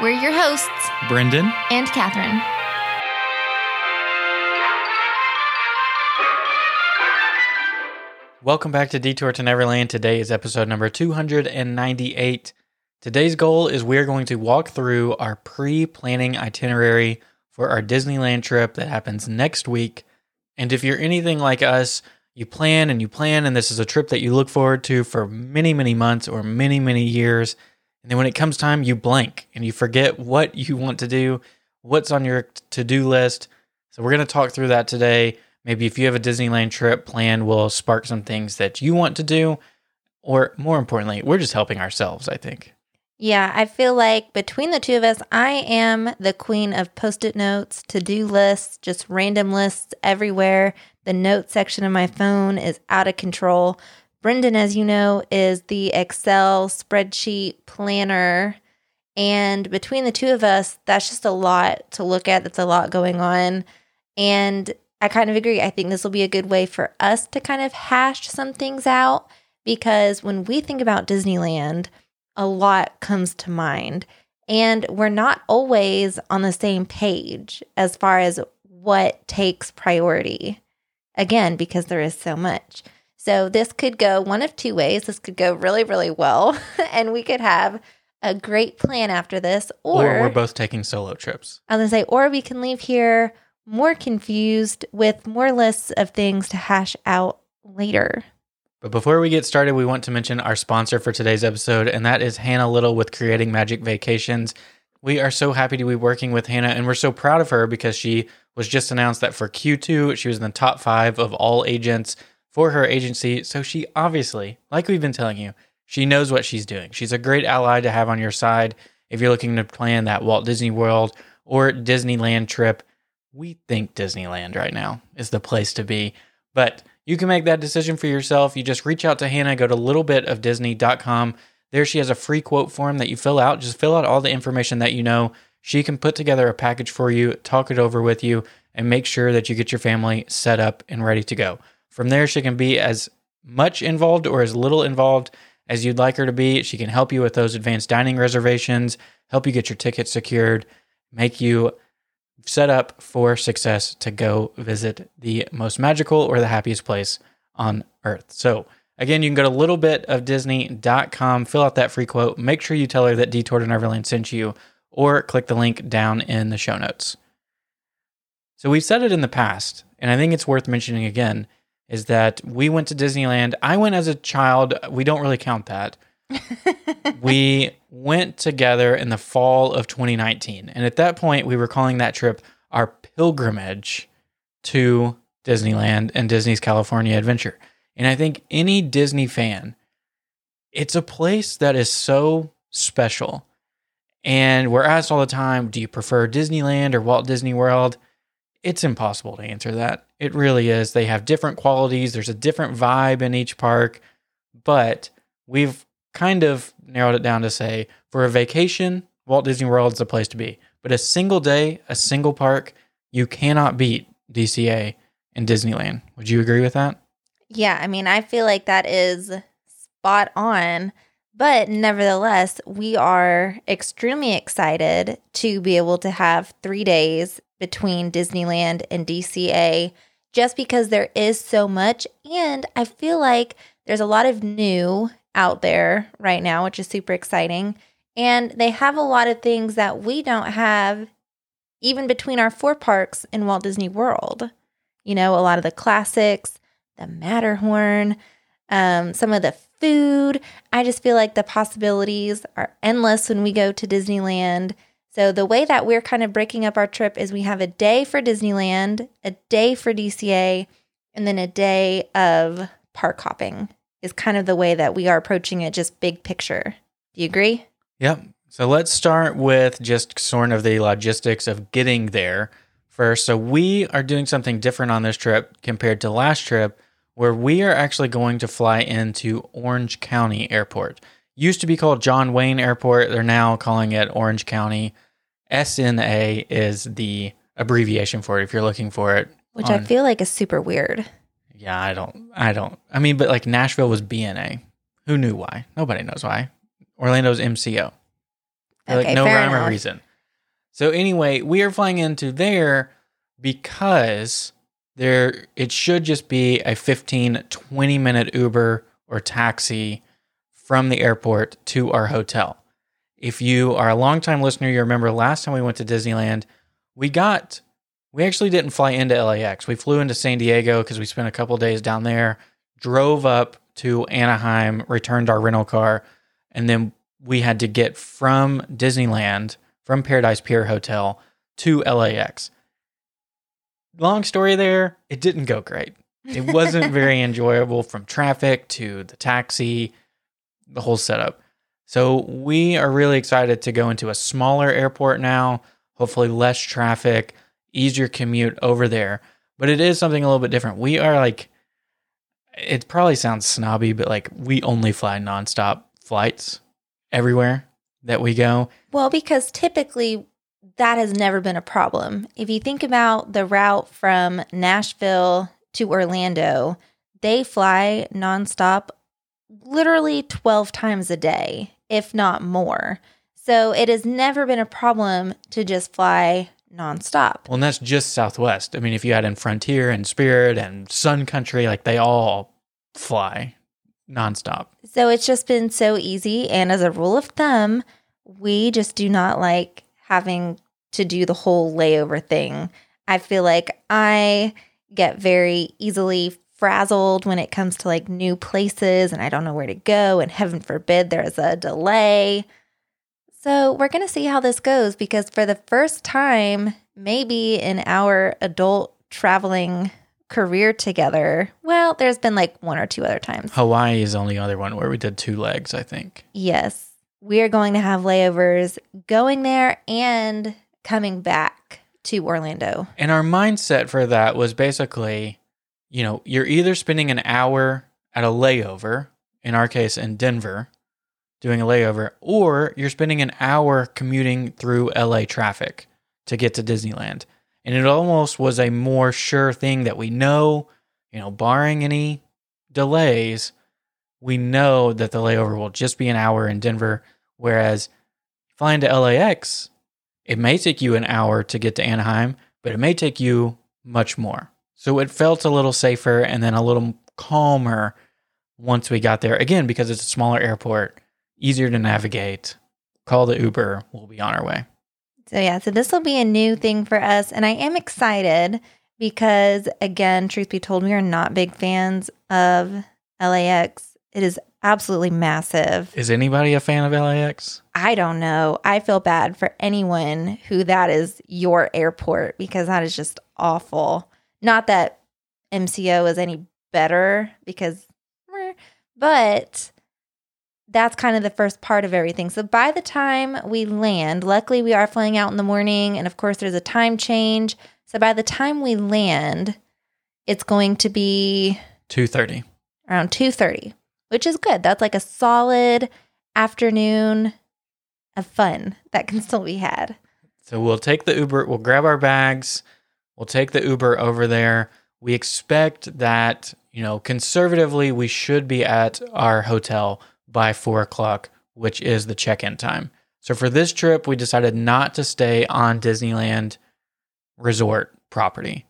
We're your hosts, Brendan and Catherine. Welcome back to Detour to Neverland. Today is episode number 298. Today's goal is we're going to walk through our pre planning itinerary for our Disneyland trip that happens next week. And if you're anything like us, you plan and you plan, and this is a trip that you look forward to for many, many months or many, many years. And then when it comes time, you blank and you forget what you want to do, what's on your to do list. So we're going to talk through that today. Maybe if you have a Disneyland trip planned, we'll spark some things that you want to do. Or more importantly, we're just helping ourselves, I think. Yeah, I feel like between the two of us, I am the queen of post it notes, to do lists, just random lists everywhere. The note section of my phone is out of control. Brendan, as you know, is the Excel spreadsheet planner. And between the two of us, that's just a lot to look at. That's a lot going on. And I kind of agree. I think this will be a good way for us to kind of hash some things out because when we think about Disneyland, a lot comes to mind. And we're not always on the same page as far as what takes priority. Again, because there is so much. So this could go one of two ways. This could go really, really well, and we could have a great plan after this, or, Or we're both taking solo trips. I was gonna say, or we can leave here more confused with more lists of things to hash out later. But before we get started, we want to mention our sponsor for today's episode, and that is Hannah Little with Creating Magic Vacations. We are so happy to be working with Hannah, and we're so proud of her because she was just announced that for Q2, she was in the top five of all agents for her agency. So she obviously, like we've been telling you, she knows what she's doing. She's a great ally to have on your side if you're looking to plan that Walt Disney World or Disneyland trip. We think Disneyland right now is the place to be, but you can make that decision for yourself. You just reach out to Hannah, go to littlebitofdisney.com. There she has a free quote form that you fill out. Just fill out all the information that you know. She can put together a package for you, talk it over with you, and make sure that you get your family set up and ready to go. From there, she can be as much involved or as little involved as you'd like her to be. She can help you with those advanced dining reservations, help you get your tickets secured, make you set up for success to go visit the most magical or the happiest place on earth. So, again, you can go to littlebitofdisney.com, fill out that free quote, make sure you tell her that Detour to Neverland sent you, or click the link down in the show notes. So, we've said it in the past, and I think it's worth mentioning again is that we went to Disneyland. I went as a child. We don't really count that. we went together in the fall of 2019. And at that point, we were calling that trip our pilgrimage to Disneyland and Disney's California Adventure. And I think any Disney fan, it's a place that is so special. And we're asked all the time do you prefer Disneyland or Walt Disney World? It's impossible to answer that. It really is. They have different qualities, there's a different vibe in each park, but we've kind of narrowed it down to say for a vacation, Walt Disney World is the place to be. But a single day, a single park, you cannot beat DCA and Disneyland. Would you agree with that? Yeah, I mean, I feel like that is spot on. But nevertheless, we are extremely excited to be able to have three days between Disneyland and DCA just because there is so much. And I feel like there's a lot of new out there right now, which is super exciting. And they have a lot of things that we don't have even between our four parks in Walt Disney World. You know, a lot of the classics, the Matterhorn, um, some of the food. I just feel like the possibilities are endless when we go to Disneyland. So, the way that we're kind of breaking up our trip is we have a day for Disneyland, a day for DCA, and then a day of park hopping, is kind of the way that we are approaching it, just big picture. Do you agree? Yep. So let's start with just sort of the logistics of getting there first. So we are doing something different on this trip compared to last trip, where we are actually going to fly into Orange County Airport. Used to be called John Wayne Airport. They're now calling it Orange County. SNA is the abbreviation for it if you're looking for it. Which I feel like is super weird. Yeah, I don't. I don't. I mean, but like Nashville was BNA. Who knew why? Nobody knows why. Orlando's MCO. Okay, Like no rhyme or reason. So anyway, we are flying into there because there it should just be a 15 20 minute Uber or taxi from the airport to our hotel. If you are a longtime listener, you remember last time we went to Disneyland, we got we actually didn't fly into LAX. We flew into San Diego because we spent a couple days down there, drove up to Anaheim, returned our rental car, and then we had to get from Disneyland, from Paradise Pier Hotel to LAX. Long story there, it didn't go great. It wasn't very enjoyable from traffic to the taxi, the whole setup. So we are really excited to go into a smaller airport now, hopefully less traffic, easier commute over there. But it is something a little bit different. We are like it probably sounds snobby, but like we only fly nonstop flights everywhere that we go. Well, because typically that has never been a problem. If you think about the route from Nashville to Orlando, they fly nonstop literally 12 times a day, if not more. So it has never been a problem to just fly nonstop. Well, and that's just Southwest. I mean, if you add in Frontier and Spirit and Sun Country, like they all fly nonstop. So it's just been so easy. And as a rule of thumb, we just do not like having to do the whole layover thing. I feel like I get very easily frazzled when it comes to like new places and I don't know where to go. And heaven forbid there's a delay. So we're going to see how this goes because for the first time, maybe in our adult traveling career together, well, there's been like one or two other times. Hawaii is the only other one where we did two legs, I think. Yes, we are going to have layovers going there and coming back to Orlando. And our mindset for that was basically, you know, you're either spending an hour at a layover, in our case in Denver, doing a layover, or you're spending an hour commuting through LA traffic to get to Disneyland. And it almost was a more sure thing that we know, you know, barring any delays, we know that the layover will just be an hour in Denver. Whereas flying to LAX, it may take you an hour to get to Anaheim, but it may take you much more. So it felt a little safer and then a little calmer once we got there. Again, because it's a smaller airport, easier to navigate. Call the Uber, we'll be on our way. So, yeah, so this will be a new thing for us. And I am excited because, again, truth be told, we are not big fans of LAX. It is absolutely massive. Is anybody a fan of LAX? I don't know. I feel bad for anyone who that is your airport because that is just awful. Not that MCO is any better because, but that's kind of the first part of everything. So by the time we land, luckily we are flying out in the morning, and of course there's a time change. So by the time we land, it's going to be 2.30. around 2:30, which is good. That's like a solid afternoon of fun that can still be had. So we'll take the Uber, we'll grab our bags, we'll take the Uber over there. We expect that, you know, conservatively, we should be at our hotel by four o'clock, which is the check in time. So for this trip, we decided not to stay on Disneyland resort property.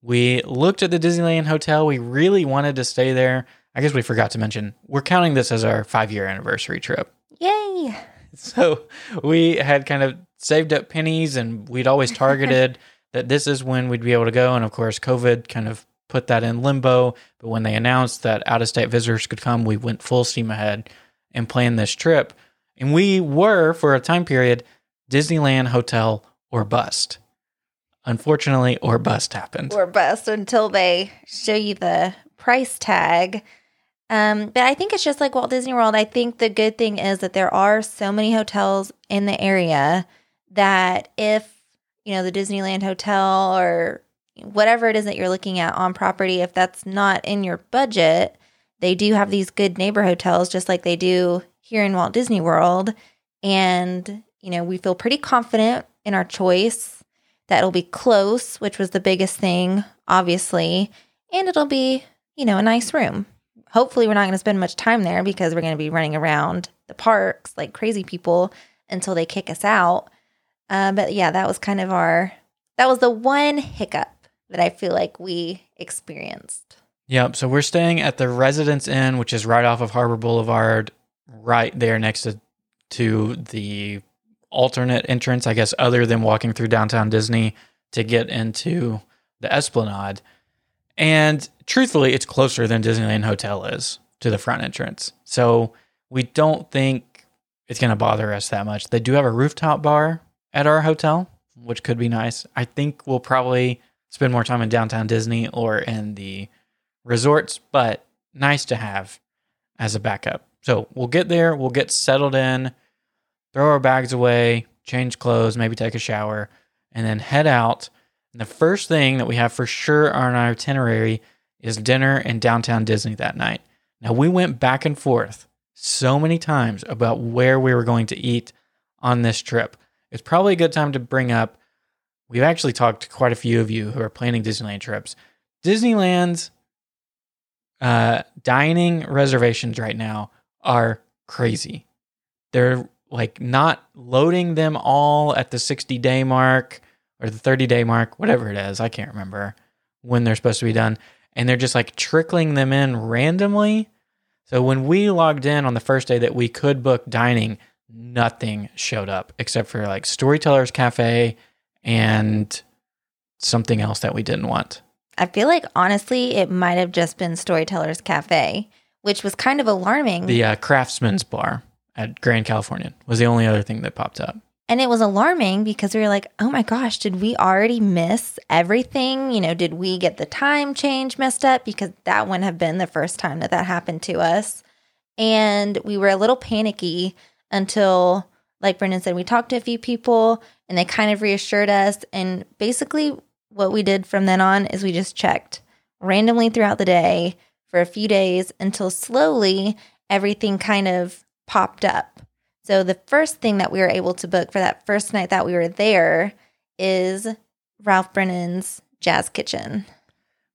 We looked at the Disneyland hotel. We really wanted to stay there. I guess we forgot to mention we're counting this as our five year anniversary trip. Yay! So we had kind of saved up pennies and we'd always targeted that this is when we'd be able to go. And of course, COVID kind of put that in limbo. But when they announced that out of state visitors could come, we went full steam ahead and planned this trip. And we were, for a time period, Disneyland hotel or bust. Unfortunately, or bust happened. Or bust until they show you the price tag. Um, but I think it's just like Walt Disney World. I think the good thing is that there are so many hotels in the area that if, you know, the Disneyland Hotel or whatever it is that you're looking at on property, if that's not in your budget, they do have these good neighbor hotels just like they do here in Walt Disney World. And, you know, we feel pretty confident in our choice that it'll be close, which was the biggest thing, obviously, and it'll be, you know, a nice room. Hopefully, we're not going to spend much time there because we're going to be running around the parks like crazy people until they kick us out. Uh, but yeah, that was kind of our, that was the one hiccup that I feel like we experienced. Yep. So we're staying at the Residence Inn, which is right off of Harbor Boulevard, right there next to to the alternate entrance, I guess, other than walking through downtown Disney to get into the Esplanade. And truthfully, it's closer than Disneyland Hotel is to the front entrance. So we don't think it's going to bother us that much. They do have a rooftop bar at our hotel, which could be nice. I think we'll probably spend more time in downtown Disney or in the resorts, but nice to have as a backup. So we'll get there, we'll get settled in, throw our bags away, change clothes, maybe take a shower, and then head out. And the first thing that we have for sure on our itinerary is dinner in downtown Disney that night. Now, we went back and forth so many times about where we were going to eat on this trip. It's probably a good time to bring up. We've actually talked to quite a few of you who are planning Disneyland trips. Disneyland's uh, dining reservations right now are crazy. They're like not loading them all at the 60 day mark or the 30 day mark, whatever it is. I can't remember when they're supposed to be done. And they're just like trickling them in randomly. So when we logged in on the first day that we could book dining, nothing showed up except for like Storytellers Cafe and something else that we didn't want. I feel like honestly, it might have just been Storytellers Cafe, which was kind of alarming. The uh, Craftsman's Bar at Grand Californian was the only other thing that popped up. And it was alarming because we were like, oh my gosh, did we already miss everything? You know, did we get the time change messed up? Because that wouldn't have been the first time that that happened to us. And we were a little panicky until, like Brendan said, we talked to a few people and they kind of reassured us. And basically, what we did from then on is we just checked randomly throughout the day for a few days until slowly everything kind of popped up. So the first thing that we were able to book for that first night that we were there is Ralph Brennan's Jazz Kitchen.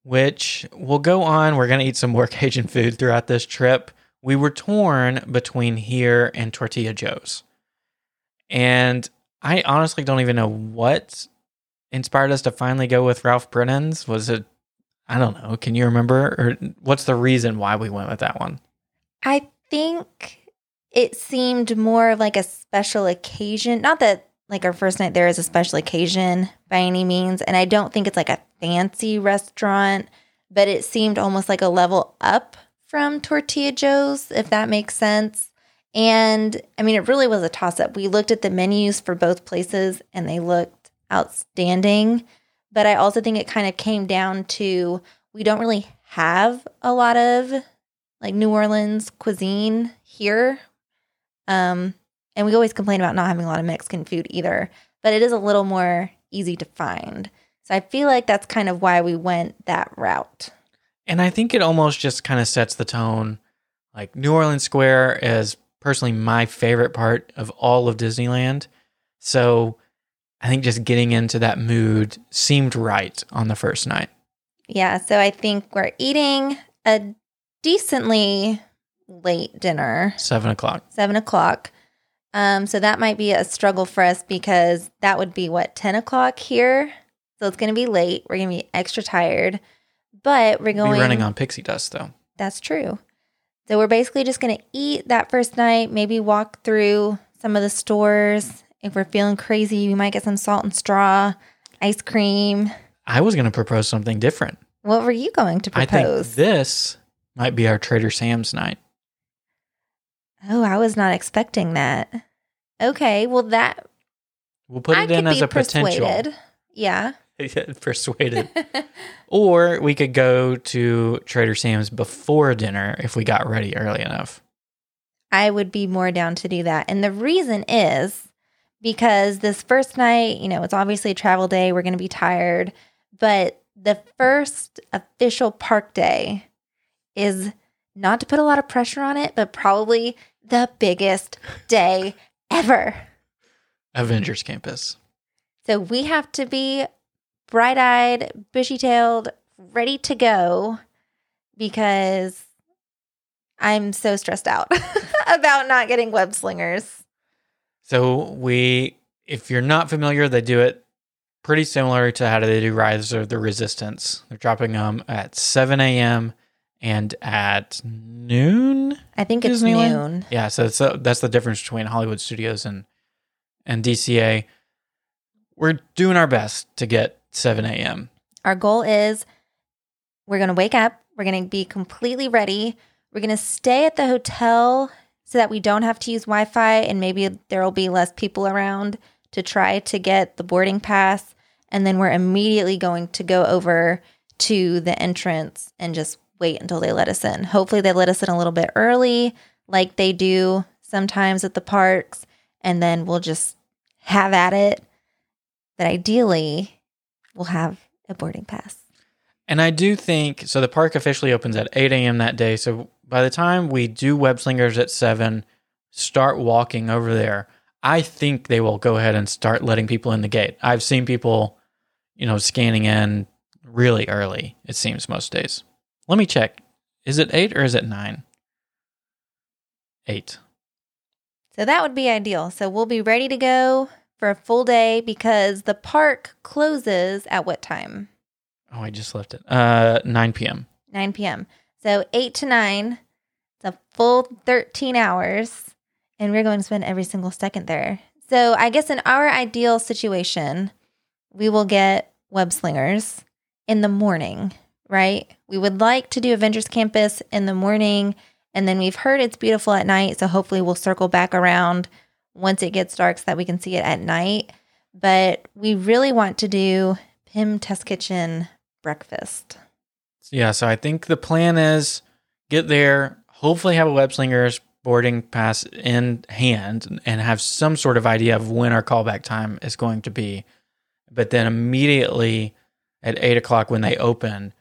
Which we'll go on. We're going to eat some more Cajun food throughout this trip. We were torn between here and Tortilla Joe's. And I honestly don't even know what inspired us to finally go with Ralph Brennan's. Was it, I don't know, can you remember? Or what's the reason why we went with that one? I think it seemed more of like a special occasion. Not that like our first night there is a special occasion by any means. And I don't think it's like a fancy restaurant, but it seemed almost like a level up from Tortilla Joe's, if that makes sense. And I mean, it really was a toss up. We looked at the menus for both places and they looked outstanding. But I also think it kind of came down to we don't really have a lot of like New Orleans cuisine here. Um, and we always complain about not having a lot of Mexican food either, but it is a little more easy to find. So I feel like that's kind of why we went that route. And I think it almost just kind of sets the tone. Like New Orleans Square is personally my favorite part of all of Disneyland. So I think just getting into that mood seemed right on the first night. Yeah. So I think we're eating a decently late dinner, Seven o'clock. seven o'clock. Um, so that might be a struggle for us because that would be what, 10 o'clock here? So it's going to be late. We're going to be extra tired, but we're Be going. running on pixie dust though. That's true. So we're basically just going to eat that first night, maybe walk through some of the stores. If we're feeling crazy, we might get some salt and straw, ice cream. I was going to propose something different. What were you going to I think propose? this might be our Trader Sam's night. oh, I was not expecting that. Okay, well that We'll put I it in as a potential. Yeah. persuaded. or we could go to Trader Sam's before dinner if we got ready early enough. I would be more down to do that. And the reason is because this first night, you know, it's obviously a travel day. We're going to be tired. But the first official park day is not to put a lot of pressure on it, but probably the biggest day ever. Avengers Campus. So we have to be bright eyed, bushy tailed, ready to go because I'm so stressed out about not getting web slingers. So we, if you're not familiar, they do it pretty similar to how they do Rise of the Resistance. They're dropping them at 7 a.m. and at noon. I think it's Disneyland? noon. Yeah, so that's, uh, that's the difference between Hollywood Studios and and DCA. We're doing our best to get 7 a.m. Our goal is we're going to wake up, we're going to be completely ready. We're going to stay at the hotel so that we don't have to use Wi Fi and maybe there will be less people around to try to get the boarding pass. And then we're immediately going to go over to the entrance and just wait until they let us in. Hopefully, they let us in a little bit early, like they do sometimes at the parks. And then we'll just have at it. But ideally, we'll have a boarding pass. And I do think so. The park officially opens at 8 a.m. that day. So by the time we do web slingers at 7, start walking over there, I think they will go ahead and start letting people in the gate. I've seen people, you know, scanning in really early, it seems most days. Let me check. Is it 8 or is it 9? 8. So that would be ideal. So we'll be ready to go for a full day because the park closes at what time? Oh, I just left it. Uh 9 p.m. 9 p.m. So 8 to 9. It's a full 13 hours. And we're going to spend every single second there. So I guess in our ideal situation, we will get web slingers in the morning, right? We would like to do Avengers Campus in the morning. And then we've heard it's beautiful at night. So hopefully we'll circle back around once it gets dark so that we can see it at night. But we really want to do Pym Test Kitchen breakfast. Yeah, so I think the plan is get there, hopefully have a web slingers boarding pass in hand and have some sort of idea of when our callback time is going to be. But then immediately at eight o'clock when they open,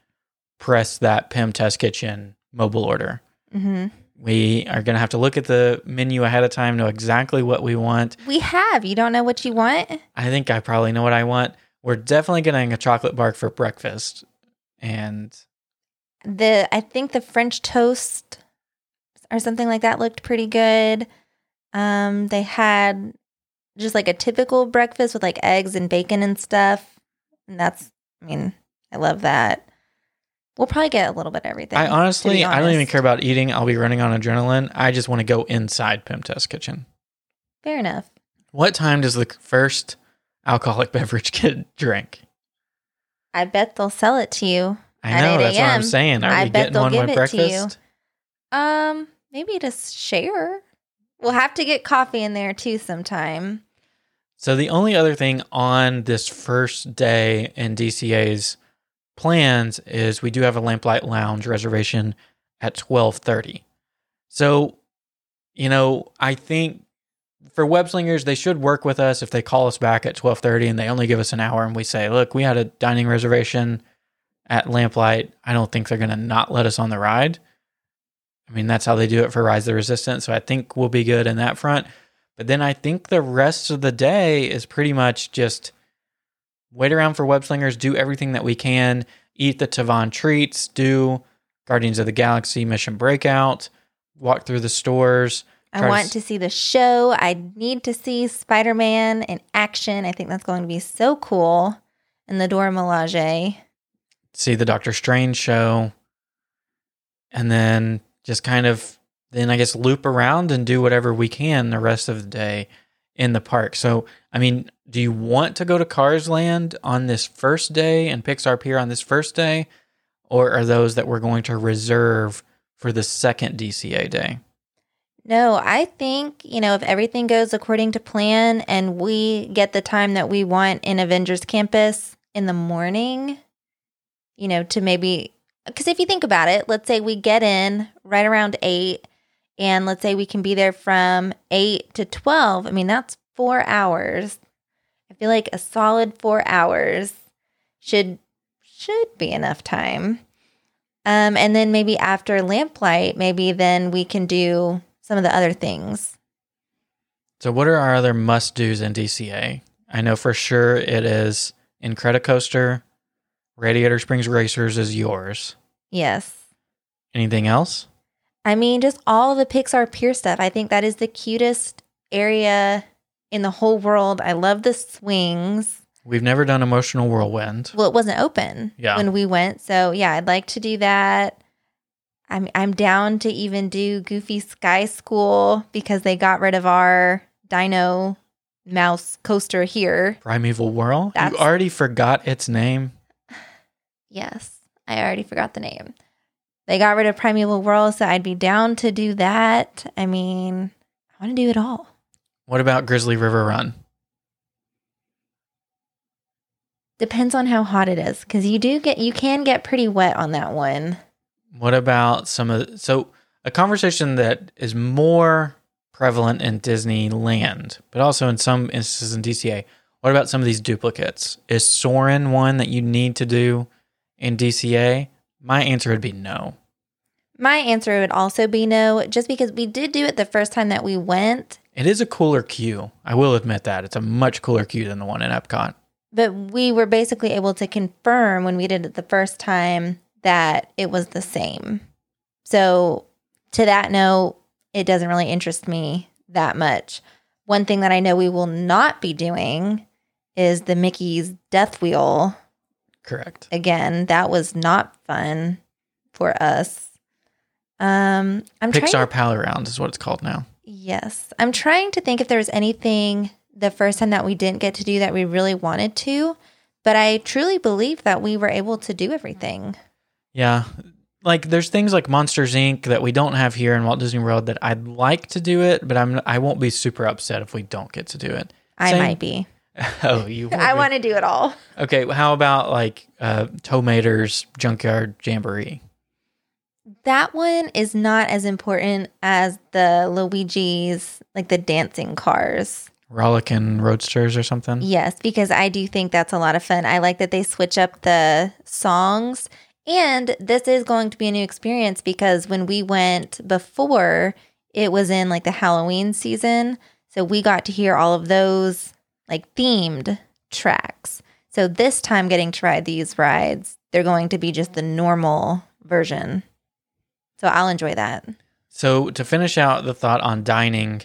press that Pym test kitchen mobile order. Mm-hmm. We are going to have to look at the menu ahead of time, know exactly what we want. We have. You don't know what you want? I think I probably know what I want. We're definitely getting a chocolate bar for breakfast. And The I think the French toast or something like that looked pretty good. Um, they had just like a typical breakfast with like eggs and bacon and stuff. And that's I mean, I love that. We'll probably get a little bit of everything. I honestly, I don't even care about eating. I'll be running on adrenaline. I just want to go inside Pym Test Kitchen. Fair enough. What time does the first alcoholic beverage get drink? I bet they'll sell it to you. I know 8 that's what I'm saying. Are I we bet getting they'll one give with it to you. breakfast? Um, maybe to share. We'll have to get coffee in there too sometime. So the only other thing on this first day in DCA's plans is we do have a Lamplight Lounge reservation at 12:30. So, you know, I think for web slingers they should work with us if they call us back at 12:30 and they only give us an hour and we say, "Look, we had a dining reservation at Lamplight. I don't think they're going to not let us on the ride." I mean, that's how they do it for Rise of the Resistance, so I think we'll be good in that front. But then I think the rest of the day is pretty much just wait around for web slingers, do everything that we can, eat the Tavon treats, do Guardians of the Galaxy Mission Breakout, walk through the stores. I want s- to see the show. I need to see Spider Man in action. I think that's going to be so cool. And the Dora Milaje. see the Doctor Strange show, and then just kind of then I guess loop around and do whatever we can the rest of the day in the park. So I mean, do you want to go to Cars Land on this first day and Pixar Pier on this first day, or are those that we're going to reserve for the second DCA day? No, I think, you know, if everything goes according to plan and we get the time that we want in Avengers Campus in the morning, you know, to maybe, because if you think about it, let's say we get in right around eight, and let's say we can be there from eight to 12. I mean, that's four hours. I feel like a solid four hours should should be enough time. Um, and then maybe after lamplight, maybe then we can do some of the other things. So, what are our other must dos in DCA? I know for sure it is Incredicoaster, Radiator Springs Racers is yours. Yes. Anything else? I mean, just all the Pixar Pier stuff. I think that is the cutest area in the whole world. I love the swings. We've never done Emotional Whirlwind. Well, it wasn't open Yeah. when we went. So, yeah, I'd like to do that. I'm I'm down to even do Goofy Sky School because they got rid of our Dino Mouse coaster here. Primeval Whirl? That's- You already forgot its name? Yes, I already forgot the name. They got rid of Primeval Whirl, so I'd be down to do that. I mean, I want to do it all. What about Grizzly River Run? Depends on how hot it is, because you do get you can get pretty wet on that one. What about some of so a conversation that is more prevalent in Disneyland, but also in some instances in DCA. What about some of these duplicates? Is Soarin' one that you need to do in DCA? My answer would be no. My answer would also be no, just because we did do it the first time that we went, It is a cooler queue. I will admit that. It's a much cooler queue than the one in Epcot. but we were basically able to confirm when we did it the first time that it was the same. So, to that note, it doesn't really interest me that much. One thing that I know we will not be doing is the Mickey's Death Wheel Correct. again. That was not fun for us. Um, I'm trying Pixar Pal Around is what it's called now. Yes. I'm trying to think if there was anything the first time that we didn't get to do that we really wanted to, but I truly believe that we were able to do everything. Yeah. Like there's things like Monsters Inc. that we don't have here in Walt Disney World that I'd like to do it, but I'm I won't be super upset if we don't get to do it. I Same- might be. Oh, you I want to do it all. Okay, well, how about like uh Tomater's Junkyard Jamboree? That one is not as important as the Luigi's, like the dancing cars. Rollickin' Roadsters or something? Yes, because I do think that's a lot of fun. I like that they switch up the songs. And this is going to be a new experience because when we went before, it was in like the Halloween season. So we got to hear all of those like themed tracks. So this time, getting to ride these rides, they're going to be just the normal version. So I'll enjoy that. So to finish out the thought on dining,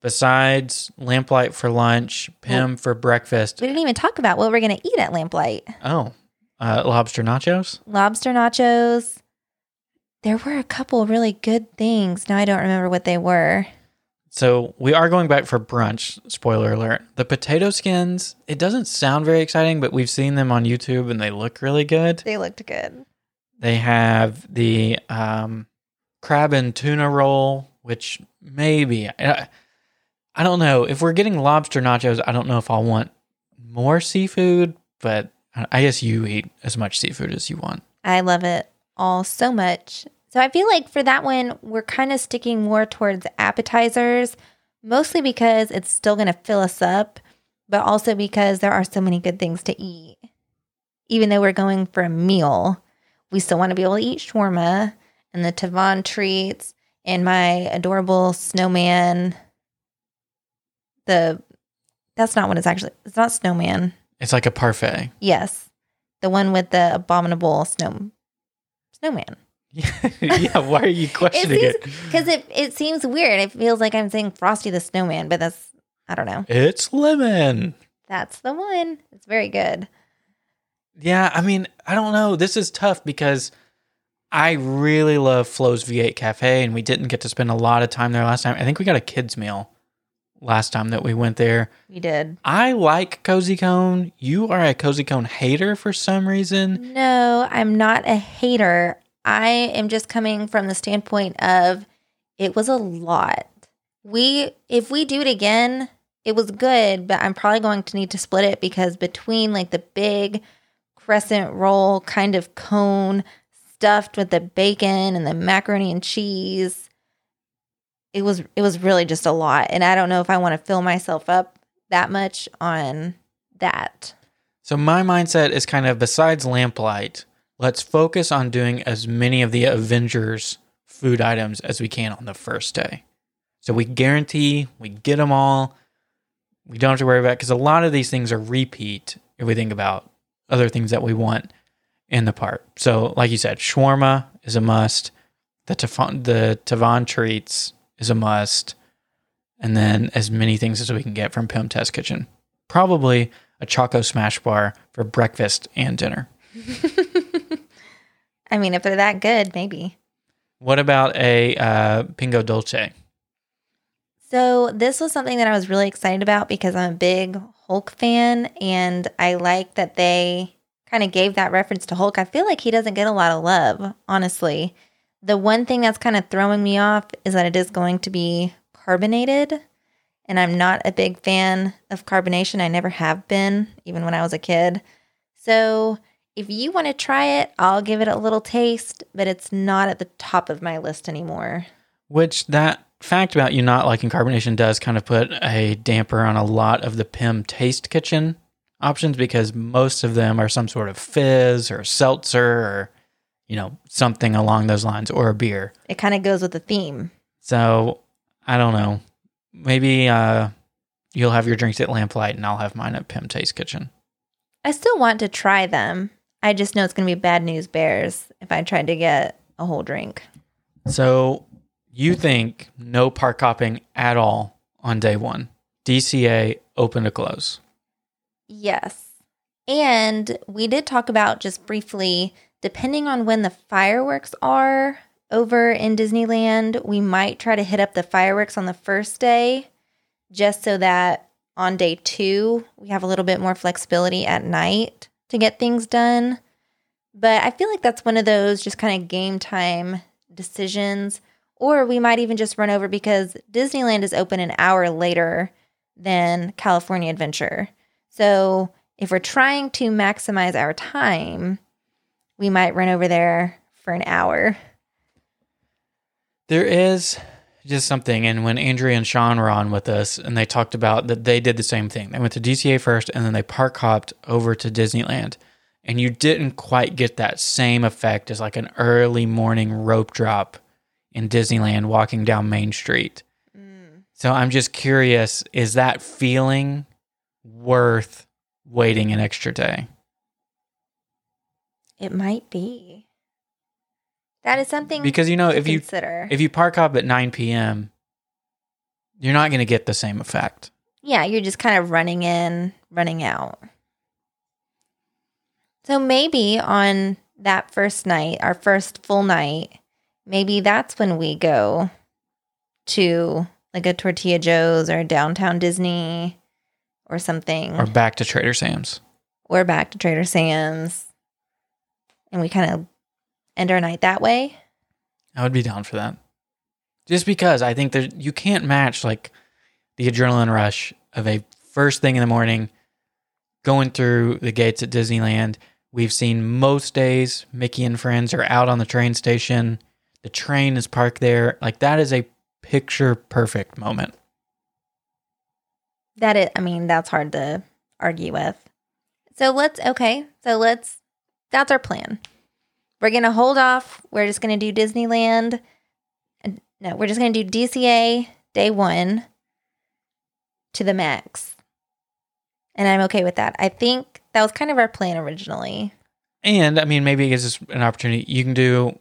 besides lamplight for lunch, Pym for breakfast. We didn't even talk about what we're going to eat at Lamplight. Oh, uh, lobster nachos. lobster nachos. There were a couple really good things. Now I don't remember what they were. So we are going back for brunch. Spoiler alert. The potato skins, it doesn't sound very exciting, but we've seen them on YouTube and they look really good. They looked good. They have the um, crab and tuna roll, which maybe, I, I don't know. If we're getting lobster nachos, I don't know if I'll want more seafood, but I I guess you eat as much seafood as you want. I love it all so much. So I feel like for that one, we're kind of sticking more towards appetizers, mostly because it's still going to fill us up, but also because there are so many good things to eat. Even though we're going for a meal, we still want to be able to eat shawarma and the Tavon treats and my adorable snowman. The that's not what it's actually. It's not snowman. It's like a parfait. Yes, the one with the abominable snow snowman. yeah, why are you questioning it? Because it, it seems weird. It feels like I'm saying Frosty the Snowman, but that's, I don't know. It's lemon. That's the one. It's very good. Yeah, I mean, I don't know. This is tough because I really love Flo's V8 Cafe, and we didn't get to spend a lot of time there last time. I think we got a kids' meal last time that we went there. We did. I like Cozy Cone. You are a Cozy Cone hater for some reason. No, I'm not a hater. I am just coming from the standpoint of it was a lot. We, if we do it again, it was good, but I'm probably going to need to split it because between like the big crescent roll kind of cone stuffed with the bacon and the macaroni and cheese, it was it was really just a lot. And I don't know if I want to fill myself up that much on that. So my mindset is kind of besides lamplight, let's focus on doing as many of the Avengers food items as we can on the first day. So we guarantee we get them all. We don't have to worry about because a lot of these things are repeat if we think about other things that we want in the park. So, like you said, shawarma is a must. The Tavon, the Tavon treats is a must, and then as many things as we can get from Pym Test Kitchen. Probably a Choco Smash Bar for breakfast and dinner. I mean, if they're that good, maybe. What about a uh, Pingo Dolce? So, this was something that I was really excited about because I'm a big Hulk fan and I like that they kind of gave that reference to Hulk. I feel like he doesn't get a lot of love, honestly. The one thing that's kind of throwing me off is that it is going to be carbonated. And I'm not a big fan of carbonation. I never have been, even when I was a kid. So, if you want to try it, I'll give it a little taste, but it's not at the top of my list anymore. Which that fact about you not liking carbonation does kind of put a damper on a lot of the Pym Taste Kitchen options because most of them are some sort of fizz or seltzer or you know something along those lines or a beer. It kind of goes with the theme. So I don't know. Maybe uh, you'll have your drinks at Lamplight and I'll have mine at Pym Taste Kitchen. I still want to try them. I just know it's going to be bad news bears if I tried to get a whole drink. So you think no park hopping at all on day one? DCA open to close. Yes. And we did talk about just briefly, depending on when the fireworks are over in Disneyland, we might try to hit up the fireworks on the first day just so that on day two, we have a little bit more flexibility at night to get things done. But I feel like that's one of those just kind of game time decisions. Or we might even just run over because Disneyland is open an hour later than California Adventure. So if we're trying to maximize our time, we might run over there for an hour. There is just something, and when Andrea and Sean were on with us, and they talked about that they did the same thing. They went to DCA first, and then they park hopped over to Disneyland, and you didn't quite get that same effect as like an early morning rope drop in Disneyland walking down Main Street. Mm. So I'm just curious: is that feeling worth waiting an extra day? It might be. That is something Because you know, if you consider. if you park up at 9 p.m., you're not going to get the same effect. yeah, you're just kind of running in, running out. So maybe on that first night, our first full night, maybe that's when we go to like a Tortilla Joe's or downtown Disney or something, Or back to Trader Sam's. or back to Trader Sam's, and we kind of end our night that way. I would be down for that. Just because I think that you can't match like the adrenaline rush of a first thing in the morning going through the gates at Disneyland. We've seen most days Mickey and friends are out on the train station. The train is parked there. Like that is a picture perfect moment. That it, I mean, that's hard to argue with. So let's, okay, so let's, that's our plan. We're going to hold off. We're just going to do Disneyland. No, we're just going to do DCA day one to the max. And I'm okay with that. I think that was kind of our plan originally. And I mean, maybe it gives us an opportunity. You can do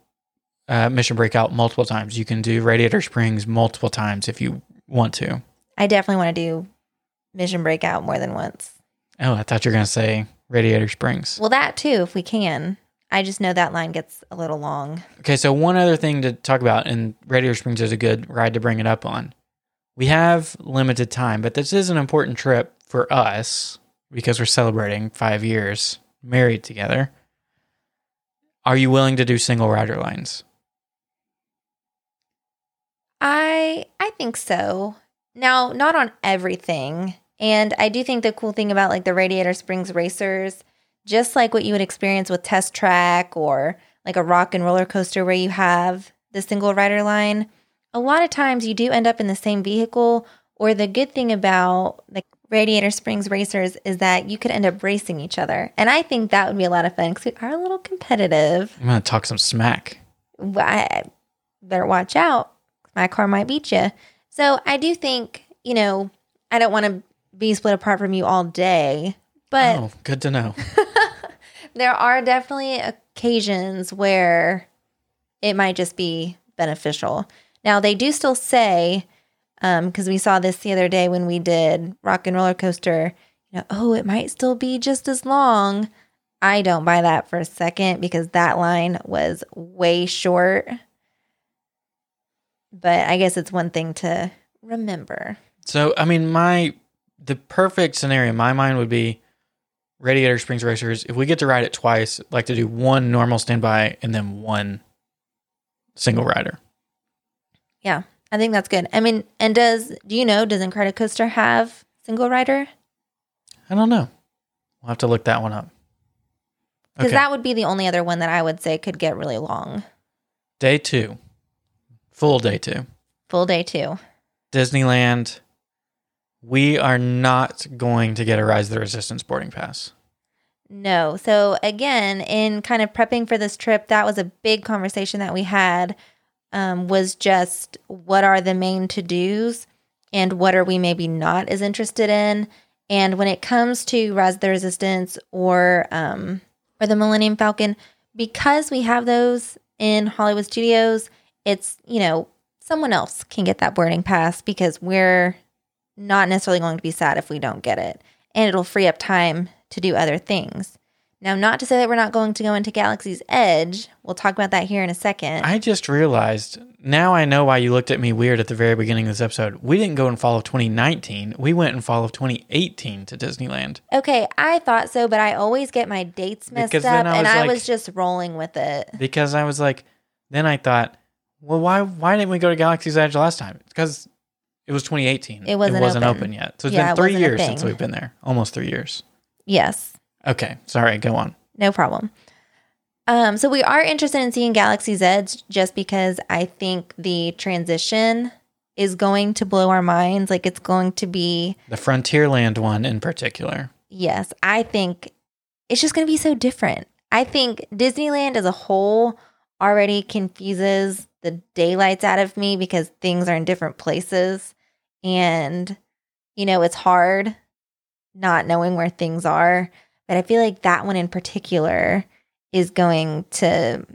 uh, Mission Breakout multiple times. You can do Radiator Springs multiple times if you want to. I definitely want to do Mission Breakout more than once. Oh, I thought you were going to say Radiator Springs. Well, that too, if we can. I just know that line gets a little long. Okay, so one other thing to talk about, and Radiator Springs is a good ride to bring it up on. We have limited time, but this is an important trip for us because we're celebrating five years married together. Are you willing to do single rider lines? I I think so. Now, not on everything. And I do think the cool thing about like the Radiator Springs racers, just like what you would experience with Test Track or like a rock and roller coaster where you have the single rider line, a lot of times you do end up in the same vehicle. Or the good thing about the Radiator Springs racers is that you could end up racing each other. And I think that would be a lot of fun because we are a little competitive. I'm gonna talk some smack. I better watch out. My car might beat you. So I do think, you know, I don't want to be split apart from you all day, but oh, good to know. there are definitely occasions where it might just be beneficial. Now, they do still say, um, because we saw this the other day when we did Rock and Roller Coaster, you know, oh, it might still be just as long. I don't buy that for a second because that line was way short. But I guess it's one thing to remember. So, I mean, my the perfect scenario in my mind would be Radiator Springs Racers. If we get to ride it twice, I'd like to do one normal standby and then one single rider. Yeah, I think that's good. I mean, and does do you know does Incredicoaster have single rider? I don't know. We'll have to look that one up. Because that would be the only other one that I would say could get really long. Day two, full day two, Full day two. Disneyland. We are not going to get a Rise of the Resistance boarding pass. No. So again, in kind of prepping for this trip, that was a big conversation that we had. Um, was just what are the main to dos and what are we maybe not as interested in. And when it comes to Rise of the Resistance or um, or the Millennium Falcon, because we have those in Hollywood Studios, it's you know someone else can get that boarding pass because we're not necessarily going to be sad if we don't get it. And it'll free up time to do other things. Now, not to say that we're not going to go into Galaxy's Edge. We'll talk about that here in a second. I just realized now I know why you looked at me weird at the very beginning of this episode. We didn't go in fall of 2019. We went in fall of 2018 to Disneyland. okay, I thought so, but I always get my dates messed up, I and was I was just rolling with it. Because I was like, then I thought, well, why why didn't we go to Galaxy's Edge last time? Because it was 2018. It wasn't it wasn't open. open. yet. So it's Yeah, been three wasn't years since we've been there. Almost three years. Yes, Okay, sorry. Go on. no problem. Um, so we are interested in seeing Galaxy's Edge just because I think the transition is going to blow our minds. Like it's going to be The Frontierland one in particular. Yes, I think it's just going to be so different. I think Disneyland as a whole already confuses the daylights out of me because things are in different places. And, you know, it's hard not knowing where things are. But I feel like that one in particular is going to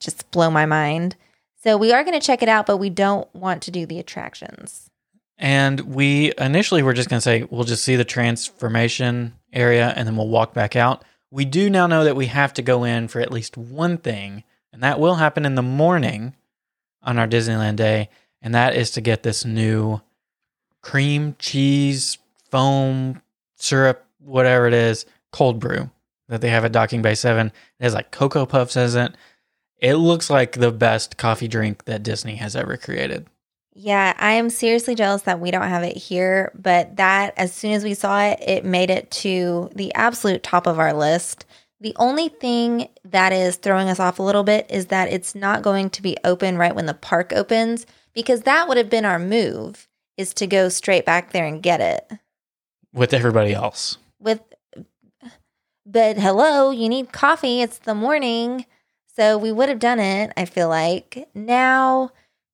just blow my mind. So we are going to check it out, but we don't want to do the attractions. And we initially were just going to say, we'll just see the transformation area and then we'll walk back out. We do now know that we have to go in for at least one thing, and that will happen in the morning on our Disneyland day. And that is to get this new cream cheese foam syrup, whatever it is, cold brew that they have at Docking Bay 7. It has like Cocoa Puffs as it. It looks like the best coffee drink that Disney has ever created. Yeah, I am seriously jealous that we don't have it here, but that as soon as we saw it, it made it to the absolute top of our list. The only thing that is throwing us off a little bit is that it's not going to be open right when the park opens because that would have been our move is to go straight back there and get it. with everybody else. With but hello, you need coffee. It's the morning. So we would have done it, I feel like. Now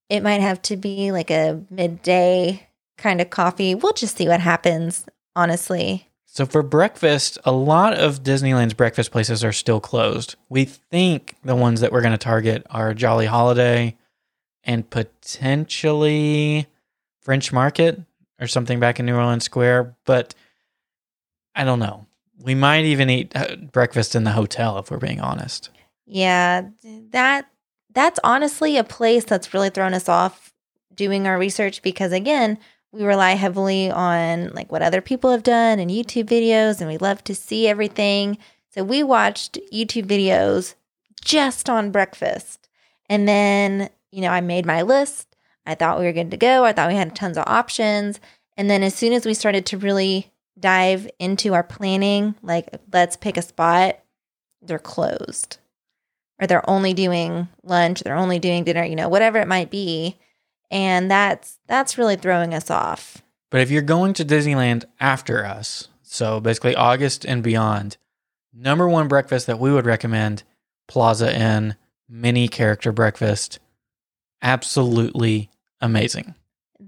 it might have to be like a midday kind of coffee. We'll just see what happens, honestly. So for breakfast, a lot of Disneyland's breakfast places are still closed. We think the ones that we're going to target are Jolly Holiday and potentially French Market or something back in New Orleans Square, but I don't know. We might even eat uh, breakfast in the hotel if we're being honest. Yeah, that that's honestly a place that's really thrown us off doing our research because again, we rely heavily on like what other people have done and YouTube videos and we love to see everything. So we watched YouTube videos just on breakfast. And then, you know, I made my list. I thought we were good to go. I thought we had tons of options. And then as soon as we started to really dive into our planning, like let's pick a spot, they're closed. Or they're only doing lunch, they're only doing dinner, you know, whatever it might be. And that's that's really throwing us off. But if you're going to Disneyland after us, so basically August and beyond, number one breakfast that we would recommend Plaza Inn, mini character breakfast. Absolutely amazing.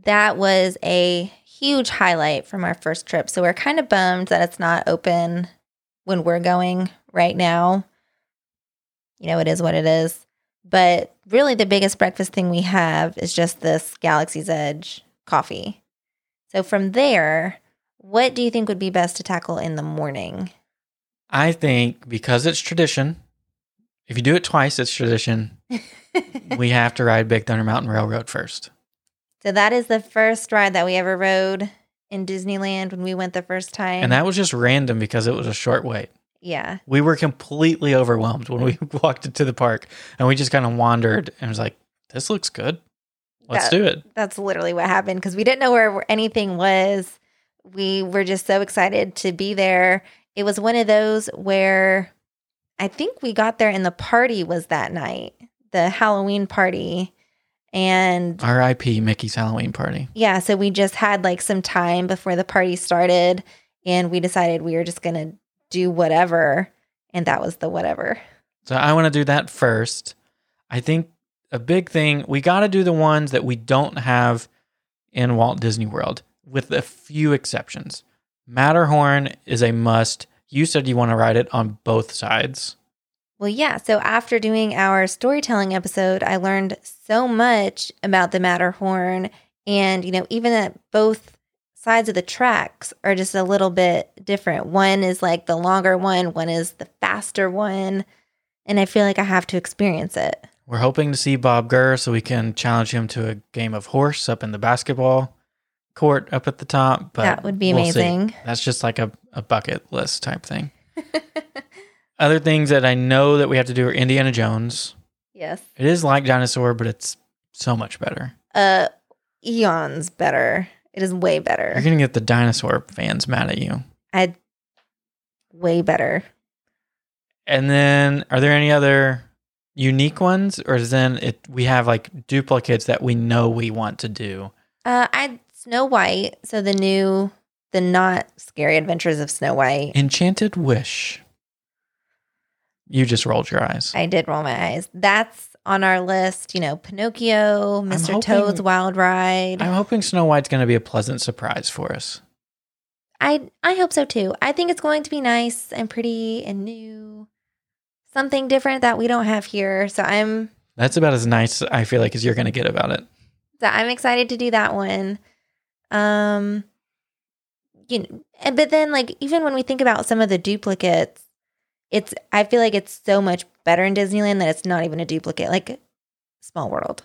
That was a huge highlight from our first trip. So we're kind of bummed that it's not open when we're going right now. You know, it is what it is. But really, the biggest breakfast thing we have is just this Galaxy's Edge coffee. So from there, what do you think would be best to tackle in the morning? I think because it's tradition, if you do it twice, it's tradition. we have to ride Big Thunder Mountain Railroad first. So that is the first ride that we ever rode in Disneyland when we went the first time. And that was just random because it was a short wait. Yeah. We were completely overwhelmed when we walked into the park and we just kind of wandered and was like, this looks good. Let's That- do it. That's literally what happened because we didn't know where anything was. We were just so excited to be there. It was one of those where I think we got there and the party was that night, the Halloween party. And RIP Mickey's Halloween party. yeah, so we just had like some time before the party started and we decided we were just going to do whatever. And that was the whatever. So I want to do that first. I think a big thing, we got to do the ones that we don't have in Walt Disney World, with a few exceptions. Matterhorn is a must. You said you want to ride it on both sides. Well, yeah. So after doing our storytelling episode, I learned so much about the Matterhorn. And, you know, even that both sides of the tracks are just a little bit different. One is like the longer one, one is the faster one. And I feel like I have to experience it. We're hoping to see Bob Gurr so we can challenge him to a game of horse up in the basketball court up at the top. But That would be we'll see. amazing. That's just like a, a bucket list type thing. Other things that I know that we have to do are Indiana Jones. Yes. It is like Dinosaur, but it's so much better. Uh, eons better. It is way better. You're going to get the dinosaur fans mad at you. I way better. And then, are there any other unique ones, or is then it we have like duplicates that we know we want to do? Uh, I Snow White. So the new, the not scary adventures of Snow White. Enchanted Wish. You just rolled your eyes. I did roll my eyes. That's on our list. You know, Pinocchio, Mr. hoping- Toad's Wild Ride. I'm hoping Snow White's going to be a pleasant surprise for us. I I hope so too. I think it's going to be nice and pretty and new, something different that we don't have here. So I'm That's about as nice I feel like as you're going to get about it. so I'm excited to do that one. Um, you know, but then like even when we think about some of the duplicates, it's I feel like it's so much better in Disneyland that it's not even a duplicate. Like Small World.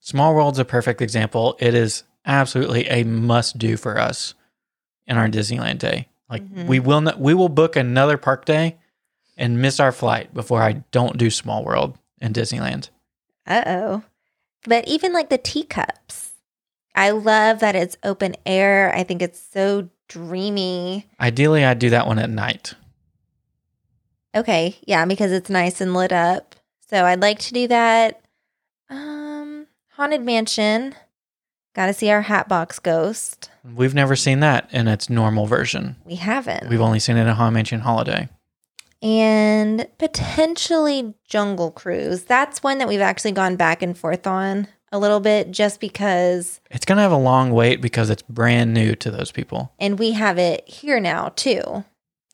Small World's a perfect example. It is absolutely a must do for us in our Disneyland day. Like Mhm. we will not we will book another park day and miss our flight before I don't do Small World in Disneyland. Uh oh. But even like the teacups, I love that it's open air. I think it's so dreamy. Ideally I'd do that one at night. Okay, yeah, because it's nice and lit up. So I'd like to do that. Um, Haunted Mansion. Got to see our Hatbox Ghost. We've never seen that in its normal version. We haven't. We've only seen it in Haunted Mansion Holiday. and potentially Jungle Cruise. That's one that we've actually gone back and forth on a little bit just because, It's going to have a long wait because it's brand new to those people. and we have it here now too.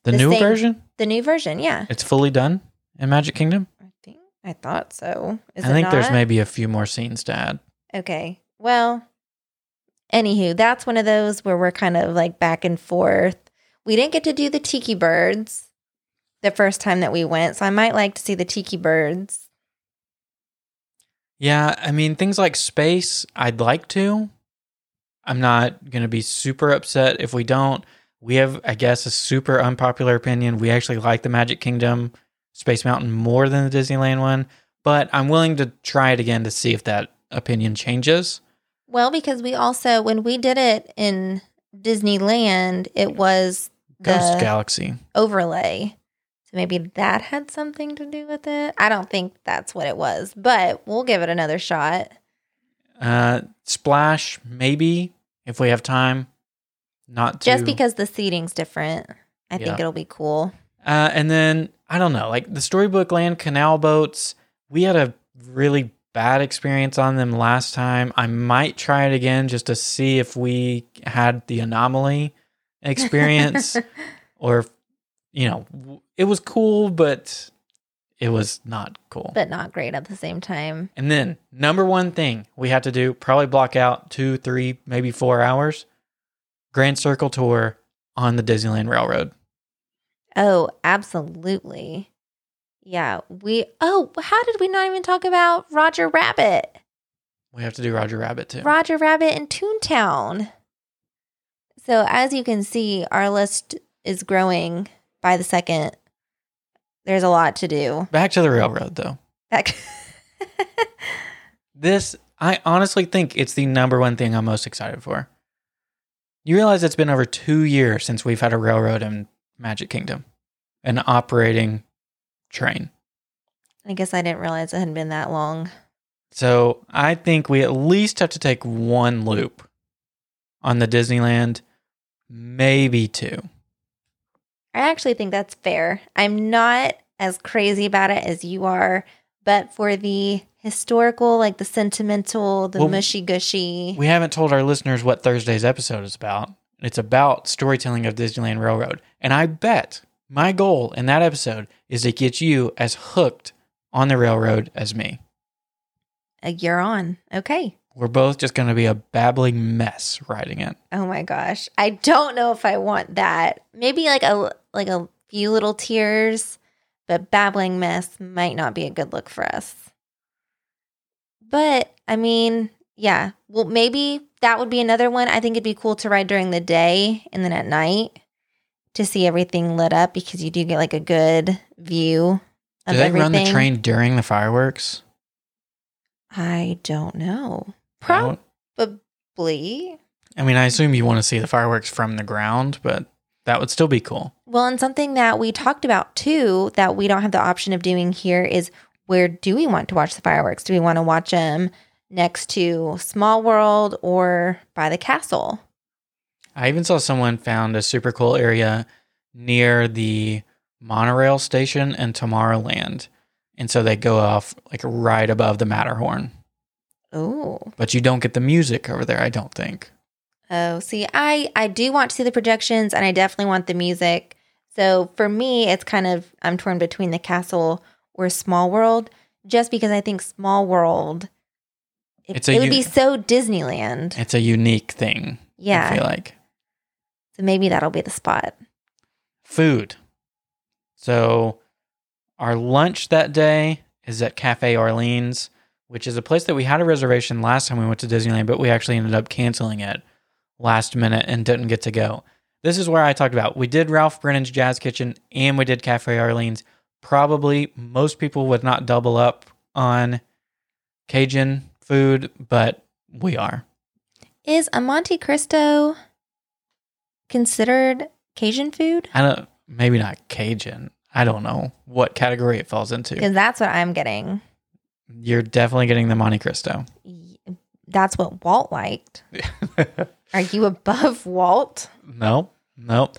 The, The new same- version, The new version, yeah. it's fully done in Magic Kingdom. I think I thought so. Is I think there's maybe a few more scenes to add. Okay. Well, anywho, that's one of those where we're kind of like back and forth. We didn't get to do the tiki birds the first time that we went, so I might like to see the tiki birds. Yeah, I mean things like space, I'd like to. I'm not going to be super upset if we don't. We have I guess a super unpopular opinion. We actually like the Magic Kingdom Space Mountain more than the Disneyland one, but I'm willing to try it again to see if that opinion changes. Well, because we also when we did it in Disneyland, it was Ghost the Galaxy. overlay. So maybe that had something to do with it. I don't think that's what it was, but we'll give it another shot. Uh, Splash, maybe if we have time. Not to, Just because the seating's different. I think it'll be cool. Uh, and then I don't know, like the Storybook Land canal boats. We had a really bad experience on them last time. I might try it again just to see if we had the anomaly experience, or you know, it was cool, but it was not cool. but not great at the same time. and then number one thing we had to do probably block out two, three, maybe four hours. Grand Circle tour on the Disneyland Railroad. Oh, absolutely. Yeah, we Oh, how did we not even talk about Roger Rabbit? We have to do Roger Rabbit too. Roger Rabbit in Toontown. So, as you can see, our list is growing by the second. There's a lot to do. Back to the railroad though. That- This, I honestly think it's the number one thing I'm most excited for. You realize it's been over two years since we've had a railroad in Magic Kingdom, an operating train. I guess I didn't realize it hadn't been that long. So I think we at least have to take one loop on the Disneyland, maybe two. I actually think that's fair. I'm not as crazy about it as you are, but for the historical, like the sentimental, the Well, mushy gushy. We haven't told our listeners what Thursday's episode is about. It's about storytelling of Disneyland Railroad. And I bet my goal in that episode is to get you as hooked on the railroad as me. Uh, you're on. Okay. We're both just going to be a babbling mess riding it. Oh my gosh. I don't know if I want that. Maybe like a like a few little tears, but babbling mess might not be a good look for us. But I mean, yeah. Well, maybe that would be another one. I think it'd be cool to ride during the day and then at night to see everything lit up because you do get like a good view of Do they everything. run the train during the fireworks? I don't know. Probably. I mean, I assume you want to see the fireworks from the ground, but that would still be cool. Well, and something that we talked about too that we don't have the option of doing here is where do we want to watch the fireworks? Do we want to watch them next to Small World or by the castle? I even saw someone found a super cool area near the monorail station in Tomorrowland. And so they go off like right above the Matterhorn. Oh. But you don't get the music over there, I don't think. Oh, see, I I do want to see the projections and I definitely want the music. So for me, it's kind of I'm torn between the castle or Small World just because I think Small World it, It's a it would u- be so Disneyland. It's a unique thing. Yeah. I feel like. So maybe that'll be the spot. Food. So our lunch that day is at Cafe Orleans, which is a place that we had a reservation last time we went to Disneyland, but we actually ended up canceling it last minute and didn't get to go. This is where I talked about we did Ralph Brennan's Jazz Kitchen and we did Cafe Orleans. Probably most people would not double up on Cajun food, but we are. Is a Monte Cristo considered Cajun food? I don't maybe not Cajun. I don't know what category it falls into. Because that's what I'm getting. You're definitely getting the Monte Cristo. That's what Walt liked. Are you above Walt? No, no.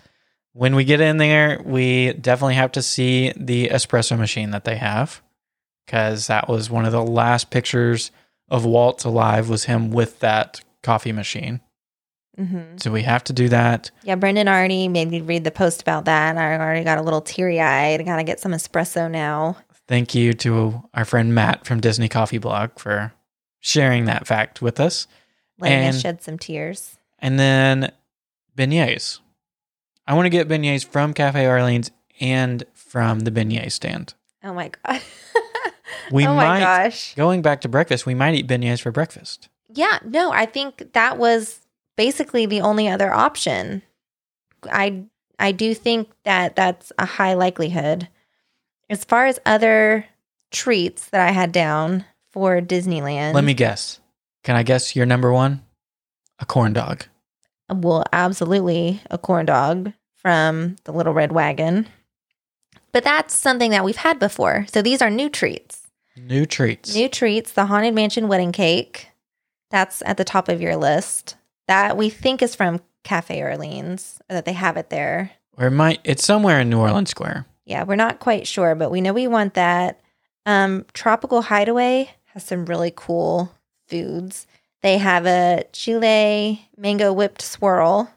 When we get in there, we definitely have to see the espresso machine that they have because that was one of the last pictures of Walt alive was him with that coffee machine. hmm So we have to do that. Yeah, Brendan already made me read the post about that. And I already got a little teary eyed. I gotta get some espresso now. Thank you to our friend Matt from Disney Coffee Blog for sharing that fact with us. Letting us shed some tears. And then beignets. I want to get beignets from Cafe Orleans and from the beignet stand. Oh my god. We oh my might gosh. going back to breakfast. We might eat beignets for breakfast. Yeah, no, I think that was basically the only other option. I I do think that that's a high likelihood. As far as other treats that I had down for Disneyland, Let me guess. Can I guess your number one? A corn dog. Well, absolutely a corn dog from the Little Red Wagon. But that's something that we've had before. So these are new treats. New treats. New treats, the Haunted Mansion wedding cake. That's at the top of your list. That we think is from Cafe Orleans, that they have it there. or it might it's somewhere in New Orleans Square. Yeah, we're not quite sure, but we know we want that. Um, Tropical Hideaway has some really cool foods. They have a Chile mango whipped swirl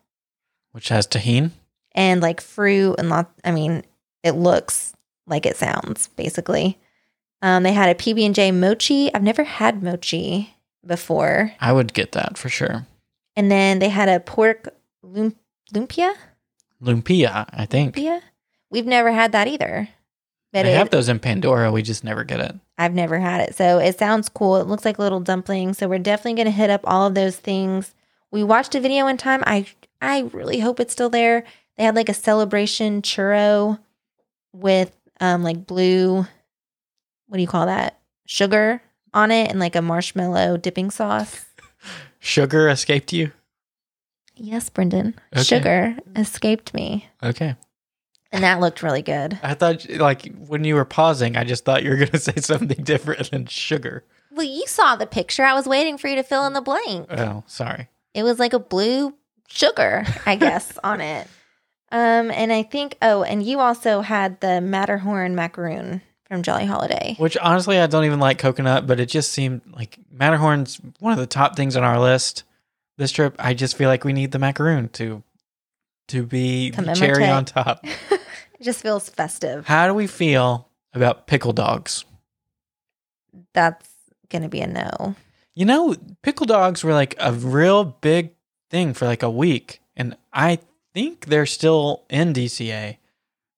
Which has tahini. and like fruit and lot. I mean, it looks like it sounds basically. Um, they had a PB and J mochi. I've never had mochi before, I would get that for sure. and then they had a pork lum- lumpia. Lumpia, I think. Lumpia. We've never had that either. But they it, have those in Pandora. We just never get it. I've never had it. So it sounds cool. It looks like little dumplings. So we're definitely going to hit up all of those things. We watched a video one time. I I really hope it's still there. They had like a celebration churro with um like blue what do you call that? Sugar on it and like a marshmallow dipping sauce. Sugar escaped you? Yes, Brendan. Okay. Sugar escaped me. Okay. And that looked really good. I thought, like, when you were pausing, I just thought you were going to say something different than sugar. Well, you saw the picture. I was waiting for you to fill in the blank. Oh, sorry. It was like a blue sugar, I guess, on it. Um, and I think oh, and you also had the Matterhorn macaroon from Jolly Holiday. Which honestly, I don't even like coconut, but it just seemed like Matterhorn's one of the top things on our list this trip. I just feel like we need the macaroon to to be the cherry on top. It just feels festive. How do we feel about pickle dogs? That's gonna be a no. You know, pickle dogs were like a real big thing for like a week, and I think they're still in DCA.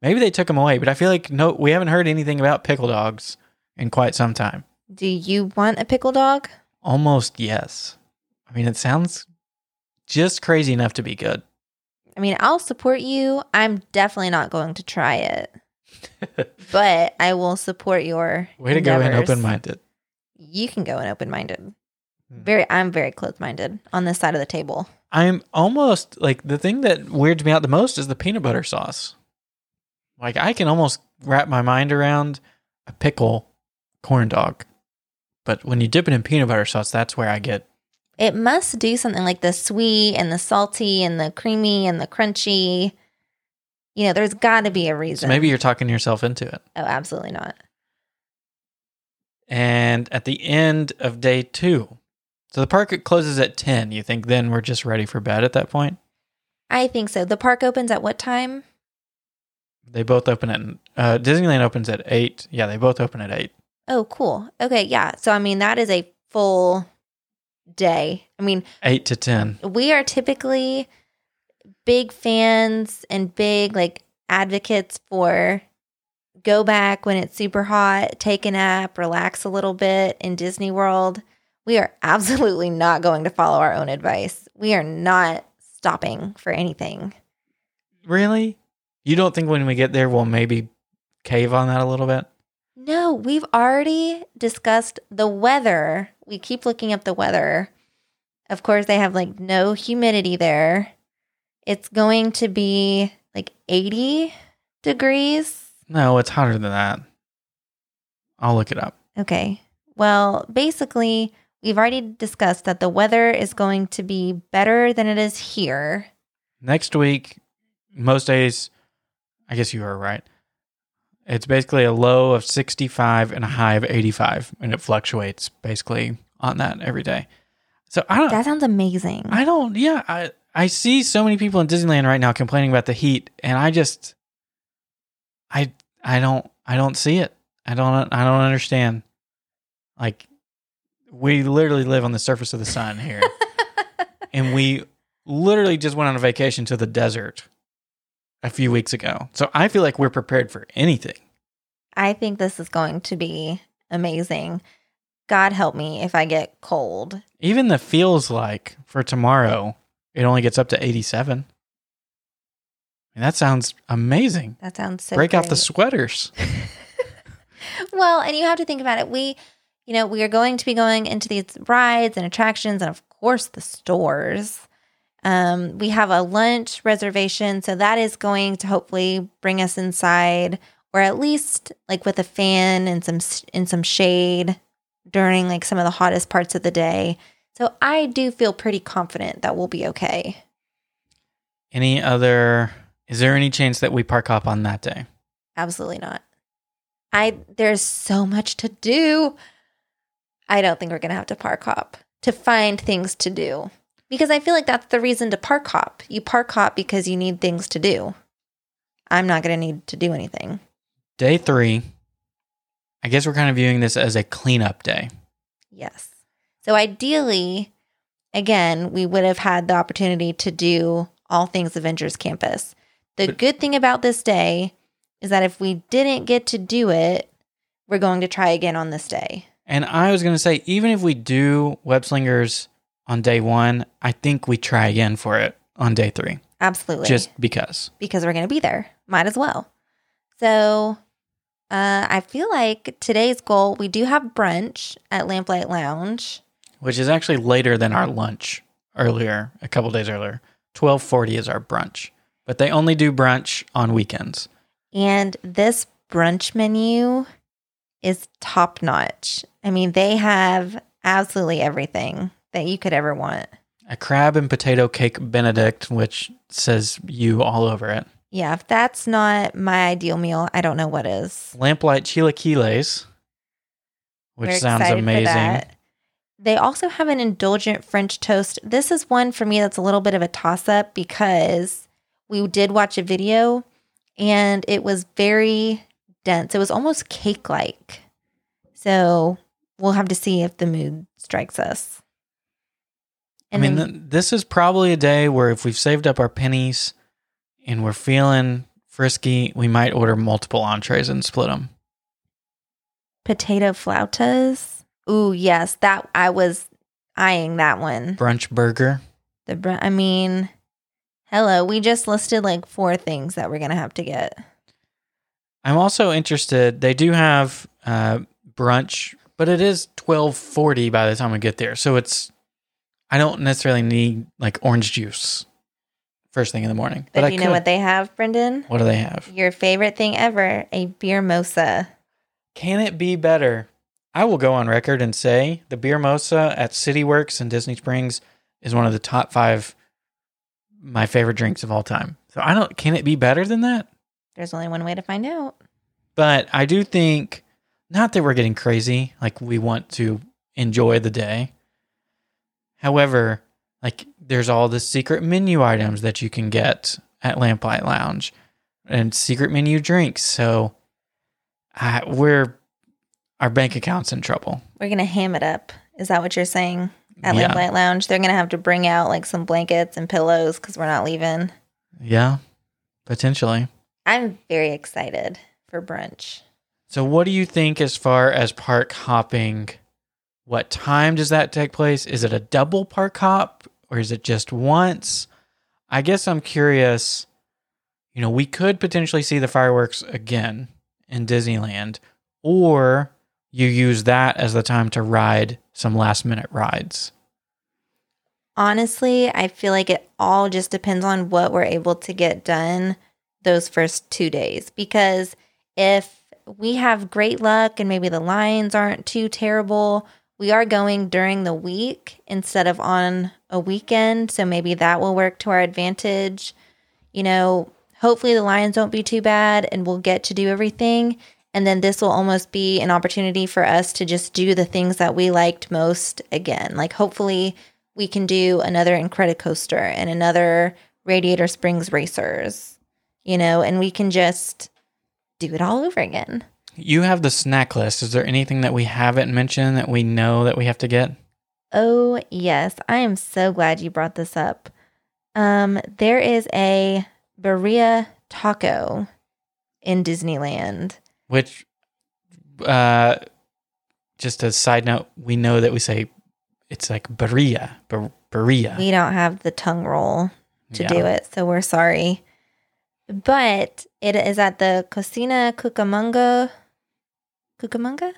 Maybe they took them away, but I feel like no, we haven't heard anything about pickle dogs in quite some time. Do you want a pickle dog? Almost yes. I mean, it sounds just crazy enough to be good. I mean, I'll support you. I'm definitely not going to try it, but I will support your Way to go in endeavors. open minded. You can go in open minded. Hmm. Very, I'm very close minded on this side of the table. I'm almost like the thing that weirds me out the most is the peanut butter sauce. Like I can almost wrap my mind around a pickle corn dog. But when you dip it in peanut butter sauce, that's where I get It must do something like the sweet and the salty and the creamy and the crunchy. You know, there's got to be a so reason. maybe you're talking yourself into it. Oh, absolutely not. And at the end of day two, so the park closes at 10. You think then we're just ready for bed at that point? I think so. The park opens at what time? They both open at, uh, Disneyland opens at 8. Yeah, they both open at 8. Oh, cool. Okay, yeah. So, I mean, that is a full day. I mean, 8 to 10. we are typically big fans and big like advocates for go back when it's super hot, take a nap, relax a little bit in Disney World. We are absolutely not going to follow our own advice. We are not stopping for anything. Really? You don't think when we get there we'll maybe cave on that a little bit? No, we've already discussed the weather. We keep looking up the weather. Of course, they have like no humidity there. It's going to be like 80 degrees. No, it's hotter than that. I'll look it up. Okay. Well, basically, we've already discussed that the weather is going to be better than it is here. Next week, most days, I guess you were right. It's basically a low of 65 and a high of 85, and it fluctuates basically on that every day. So I don't, That sounds amazing. I don't, yeah, I, I see so many people in Disneyland right now complaining about the heat, and I just, I, I don't, I don't see it. I don't, I don't understand. Like, we literally live on the surface of the sun here, and we literally just went on a vacation to the desert a few weeks ago. So I feel like we're prepared for anything. I think this is going to be amazing. God help me if I get cold. Even the feels like for tomorrow, it only gets up to 87. And that sounds amazing. That sounds so Break out the sweaters. Well, and you have to think about it. We, you know, we are going to be going into these rides and attractions, and of course, the stores. Um, we have a lunch reservation, so that is going to hopefully bring us inside, or at least like with a fan and some in some shade during like some of the hottest parts of the day. So I do feel pretty confident that we'll be okay. Any other? Is there any chance that we park hop on that day? Absolutely not. I there's so much to do. I don't think we're gonna have to park hop to find things to do because I feel like that's the reason to park hop. You park hop because you need things to do. I'm not gonna need to do anything. Day three. I guess we're kind of viewing this as a cleanup day. Yes. So ideally, again, we would have had the opportunity to do all things Avengers Campus. The But- good thing about this day is that if we didn't get to do it, we're going to try again on this day. And I was going to say, even if we do web slingers on day one, I think we try again for it on day three, Absolutely. just because. because we're going to be there. Might as well. So uh, I feel like today's goal, we do have brunch at Lamplight Lounge. Which is actually later than our lunch earlier, a couple days earlier. Twelve forty is our brunch, but they only do brunch on weekends. And this brunch menu is top notch. I mean, they have absolutely everything that you could ever want. A crab and potato cake Benedict, which says you all over it. Yeah, if that's not my ideal meal, I don't know what is. Lamplight chilaquiles, which We're sounds amazing. that. They also have an indulgent French toast. This is one for me that's a little bit of a toss up because we did watch a video and it was very dense. It was almost cake like. So we'll have to see if the mood strikes us. I mean, th- this is probably a day where if we've saved up our pennies and we're feeling frisky, we might order multiple entrees and split them. potato flautas. Ooh, yes, that I was eyeing that one. Brunch burger. The br- I mean, hello, we just listed like four things that we're gonna have to get. I'm also interested. They do have uh, brunch, but it is twelve forty by the time we get there. So it's I don't necessarily need like orange juice first thing in the morning. But, I you know could. what they have, Brendan? What do they have? Your favorite thing ever, a beer mosa. Can it be better? I will go on record and say the beer mosa at City Works in Disney Springs is one of the top five my favorite drinks of all time. So I don't. Can it be better than that? There's only one way to find out. But I do think not that we're getting crazy, like we want to enjoy the day. However, like there's all the secret menu items that you can get at Lamplight Lounge and secret menu drinks. So I, we're our bank account's in trouble. We're gonna ham it up. Is that what you're saying? At Yeah. Lamplight Lounge, they're gonna have to bring out like some blankets and pillows because we're not leaving. Yeah, potentially. I'm very excited for brunch. So what do you think as far as park hopping? What time does that take place? Is it a double park hop or is it just once? I guess I'm curious. You know, we could potentially see the fireworks again in Disneyland, or you use that as the time to ride some last minute rides. Honestly, I feel like it all just depends on what we're able to get done those first two days. Because if we have great luck and maybe the lines aren't too terrible, we are going during the week instead of on a weekend. So maybe that will work to our advantage. You know, hopefully the lines won't be too bad and we'll get to do everything. And then this will almost be an opportunity for us to just do the things that we liked most again. Like, hopefully, we can do another Incredicoaster and another Radiator Springs Racers, you know, and we can just do it all over again. You have the snack list. Is there anything that we haven't mentioned that we know that we have to get? Oh, yes. I am so glad you brought this up. Um, there is a birria taco in Disneyland. Which, uh, just a side note, we know that we say it's like birria, Ber- birria. We don't have the tongue roll to Yeah. do it, so we're sorry. But it is at the Cocina Cucamonga, Cucamonga,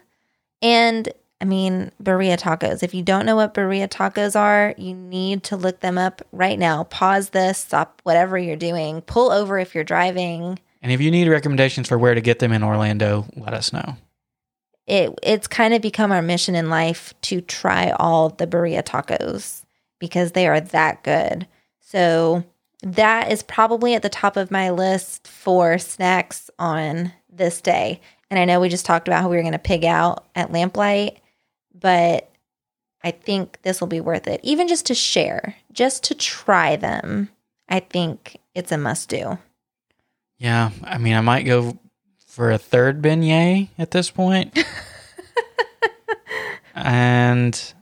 and I mean, birria tacos. If you don't know what birria tacos are, you need to look them up right now. Pause this, stop whatever you're doing, pull over if you're driving. And if you need recommendations for where to get them in Orlando, let us know. It it's kind of become our mission in life to try all the birria tacos because they are that good. So that is probably at the top of my list for snacks on this day. And I know we just talked about how we were going to pig out at Lamplight, but I think this will be worth it. Even just to share, just to try them. I think it's a must do. Yeah, I mean, I might go for a third beignet at this point. and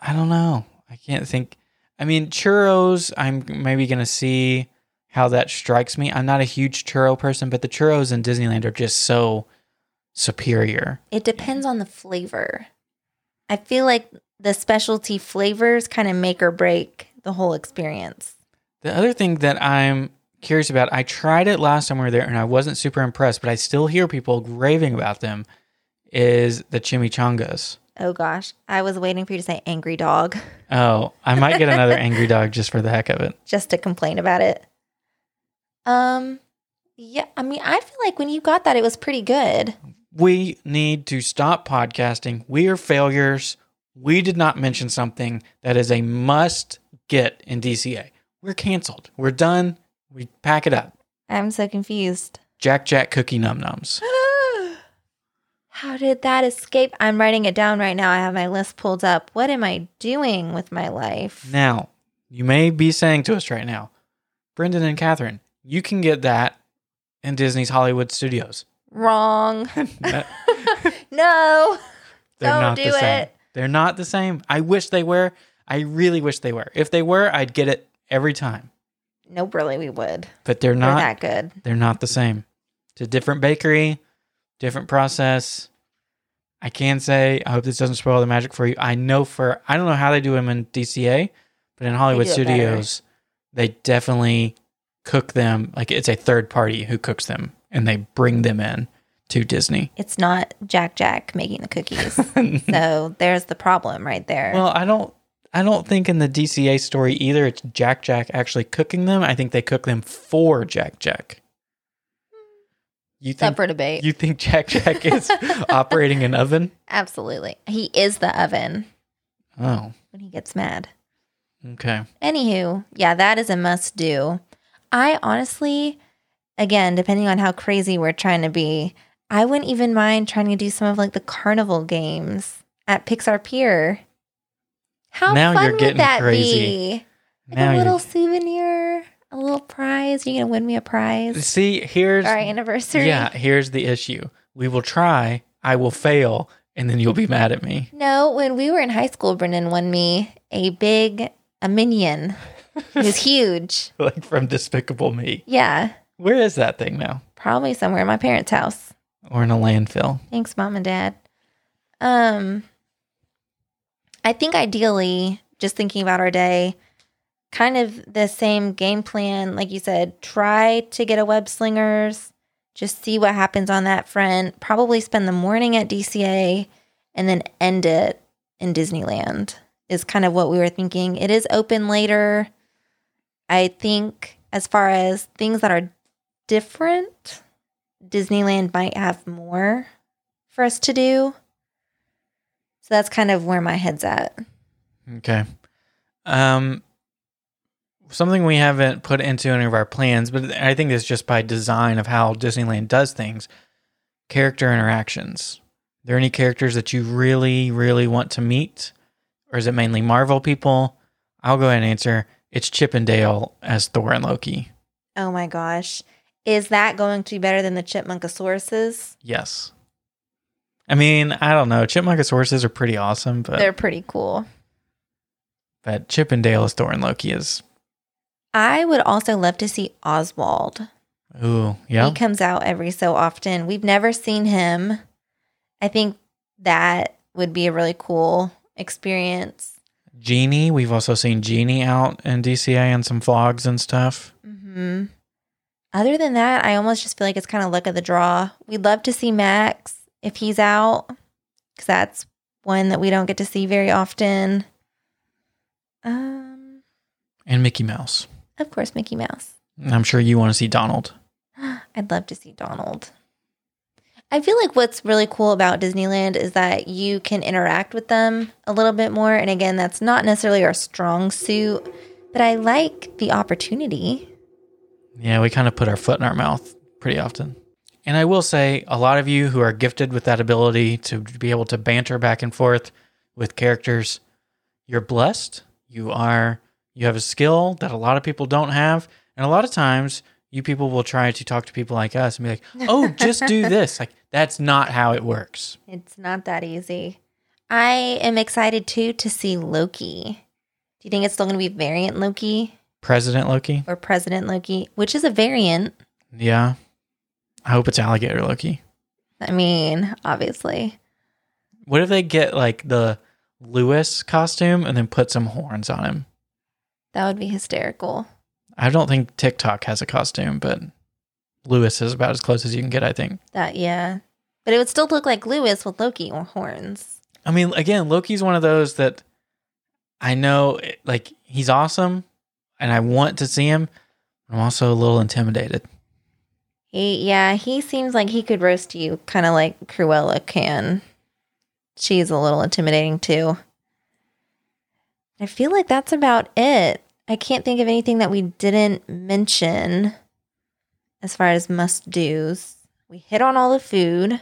I don't know. I can't think. I mean, churros, I'm maybe going to see how that strikes me. I'm not a huge churro person, but the churros in Disneyland are just so superior. It depends on the flavor. I feel like the specialty flavors kind of make or break the whole experience. The other thing that I'm curious about, I tried it last time we were there and I wasn't super impressed, but I still hear people raving about them, is the chimichangas. Oh gosh, I was waiting for you to say angry dog Oh, I might get another angry dog just for the heck of it. just to complain about it. Um yeah, I mean, I feel like when you got that it was pretty good. We need to stop podcasting. We are failures. We did not mention something that is a must get in DCA. We're canceled. We're done. We pack it up. I'm so confused. Jack Jack Cookie Num Nums. How did that escape? I'm writing it down right now. I have my list pulled up. What am I doing with my life? Now, you may be saying to us right now, Brendan and Catherine, you can get that in Disney's Hollywood Studios. Wrong. No. They're Don't not do the same. it. They're not the same. I wish they were. I really wish they were. If they were, I'd get it every time. No, really, we would. But they're They're not. that good. They're not the same. It's a different bakery, different process. I can say, I hope this doesn't spoil the magic for you. I know for, I don't know how they do them in DCA, but in Hollywood it better. Studios, they definitely cook them. Like it's a third party who cooks them and they bring them in to Disney. It's not Jack Jack making the cookies. so there's the problem right there. Well, I don't. I don't think in the DCA story either it's Jack Jack actually cooking them. I think they cook them for Jack Jack. You Up think for debate. you think Jack Jack is operating an oven? Absolutely. He is the oven Oh, when he gets mad. okay. Anywho, yeah, that is a must do. I honestly, again, depending on how crazy we're trying to be, I wouldn't even mind trying to do some of like the carnival games at Pixar Pier. How Now fun would that crazy. be? Like a little souvenir, a little prize. You're gonna win me a prize See, here's our anniversary. yeah, here's the issue. We will try. I will fail, and then you'll be mad at me. No, when we were in high school, Brendan won me a big a minion. Was huge. Like from Despicable Me. Yeah, Where is that thing now? probably somewhere in my parents' house. Or in a landfill? Thanks, mom and dad. Um, I think ideally, just thinking about our day, kind of the same game plan, like you said. Try to get a web slingers, just see what happens on that front. Probably spend the morning at DCA, and then end it in Disneyland. Is kind of what we were thinking. It is open later. I think as far as things that are different, Disneyland might have more for us to do. So that's kind of where my head's at. Okay. Um, something we haven't put into any of our plans, but I think it's just by design of how Disneyland does things. Character interactions. Are there any characters that you really, really want to meet, or is it mainly Marvel people? I'll go ahead and answer. It's Chip and Dale as Thor and Loki. Oh my gosh. Is that going to be better than the Chipmunkasauruses? Yes. I mean, I don't know. Chipmunkasauruses are pretty awesome, but They're pretty cool. but Chip and Dale as Thor and Loki is I would also love to see Oswald. ooh yeah. He comes out every so often. We've never seen him. I think that would be a really cool experience. Genie. We've also seen Genie out in DCA and some vlogs and stuff. hmm Other than that, I almost just feel like it's kind of luck of the draw. We'd love to see Max if he's out, because that's one that we don't get to see very often. Um, And Mickey Mouse. of course, Mickey Mouse. I'm sure you want to see Donald. I'd love to see Donald. I feel like what's really cool about Disneyland is that you can interact with them a little bit more. And again, that's not necessarily our strong suit, but I like the opportunity. Yeah, we kind of put our foot in our mouth pretty often. And I will say, a lot of you who are gifted with that ability to be able to banter back and forth with characters, you're blessed. You are, you have a skill that a lot of people don't have. And a lot of times, you people will try to talk to people like us and be like, oh, just do this. Like, that's not how it works. It's not that easy. I am excited too to see Loki. Do you think it's still going to be variant Loki President Loki? or President Loki, which is a variant? Yeah. I hope it's Alligator Loki. I mean, obviously. What if they get like the Lewis costume and then put some horns on him? That would be hysterical. I don't think TikTok has a costume, but Lewis is about as close as you can get, I think. That, yeah. But it would still look like Lewis with Loki or horns. I mean, again, Loki's one of those that I know, like, he's awesome and I want to see him. I'm also a little intimidated. He, yeah, he seems like he could roast you, kind of like Cruella can. She's a little intimidating too. I feel like that's about it. I can't think of anything that we didn't mention as far as must do's. We hit on all the food.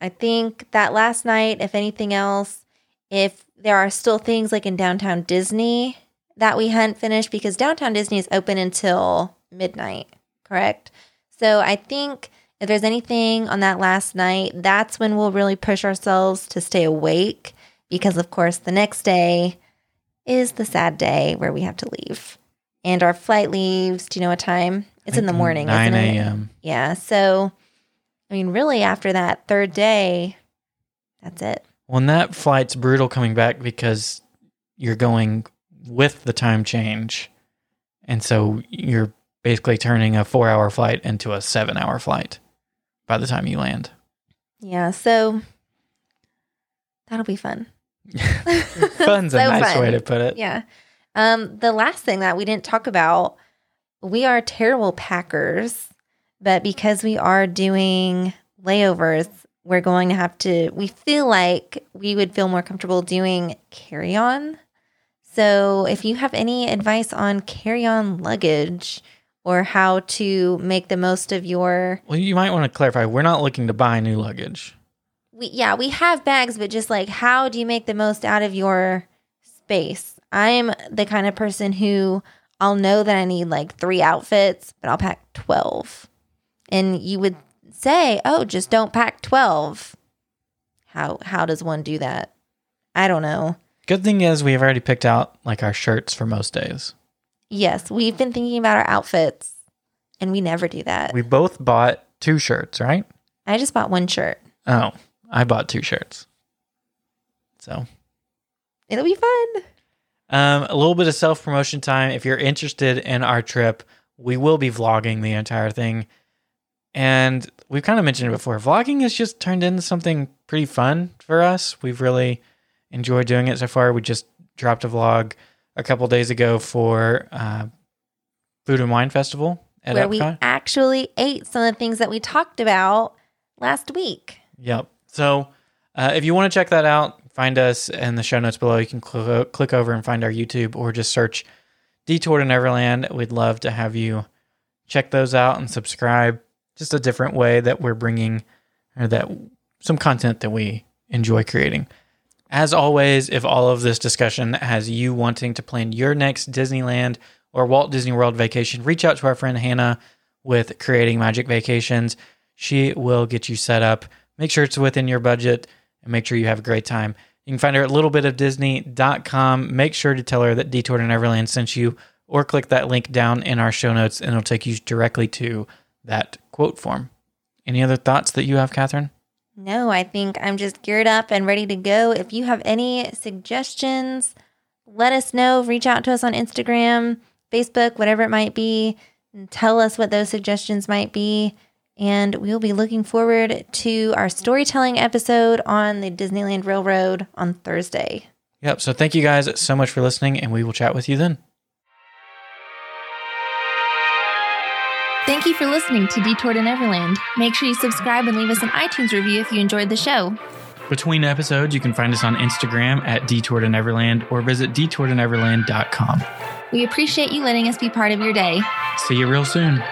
I think that last night, if anything else, if there are still things like in downtown Disney that we hadn't finished, because downtown Disney is open until midnight, correct? So I think if there's anything on that last night, that's when we'll really push ourselves to stay awake because, of course, the next day is the sad day where we have to leave. And our flight leaves, do you know what time? It's in the morning, 9 a.m. Yeah. So, I mean, really, after that third day, that's it. Well, and that flight's brutal coming back because you're going with the time change. And so you're basically turning a four hour flight into a seven hour flight by the time you land. Yeah. So, that'll be fun. Fun's a nice fun. way to put it. Yeah. Um, the last thing that we didn't talk about, we are terrible packers, but because we are doing layovers, we're going to have to, we feel like we would feel more comfortable doing carry on. So if you have any advice on carry on luggage or how to make the most of your, Well, you might want to clarify we're not looking to buy new luggage. We, yeah, we have bags, but just like how do you make the most out of your space? I'm the kind of person who I'll know that I need like three outfits, but I'll pack 12. And you would say, oh, just don't pack 12. How, how does one do that? I don't know. Good thing is we have already picked out like our shirts for most days. Yes, we've been thinking about our outfits and we never do that. We both bought two shirts, right? I just bought one shirt. Oh, I bought two shirts. So It'll be fun. Um, a little bit of self promotion time. If you're interested in our trip, we will be vlogging the entire thing. And we've kind of mentioned it before. Vlogging has just turned into something pretty fun for us. We've really enjoyed doing it so far. We just dropped a vlog a couple days ago for uh, Food and Wine Festival at where we actually ate some of the things that we talked about last week. Yep. So uh, if you want to check that out, find us in the show notes below. You can cl- click over and find our YouTube or just search Detour to Neverland. We'd love to have you check those out and subscribe. Just a different way that we're bringing or that some content that we enjoy creating. As always, if all of this discussion has you wanting to plan your next Disneyland or Walt Disney World vacation, reach out to our friend Hannah with Creating Magic Vacations. She will get you set up. Make sure it's within your budget and make sure you have a great time. You can find her at littlebitofdisney.com. Make sure to tell her that Detour to Neverland sent you or click that link down in our show notes and it'll take you directly to that quote form. Any other thoughts that you have, Catherine? No, I think I'm just geared up and ready to go. If you have any suggestions, let us know. Reach out to us on Instagram, Facebook, whatever it might be, and tell us what those suggestions might be. And we'll be looking forward to our storytelling episode on the Disneyland Railroad on Thursday. Yep. So thank you guys so much for listening, and we will chat with you then. Thank you for listening to Detour to Neverland. Make sure you subscribe and leave us an iTunes review if you enjoyed the show. Between episodes, you can find us on Instagram at Detour to Neverland or visit detourtoneverland.com. We appreciate you letting us be part of your day. See you real soon.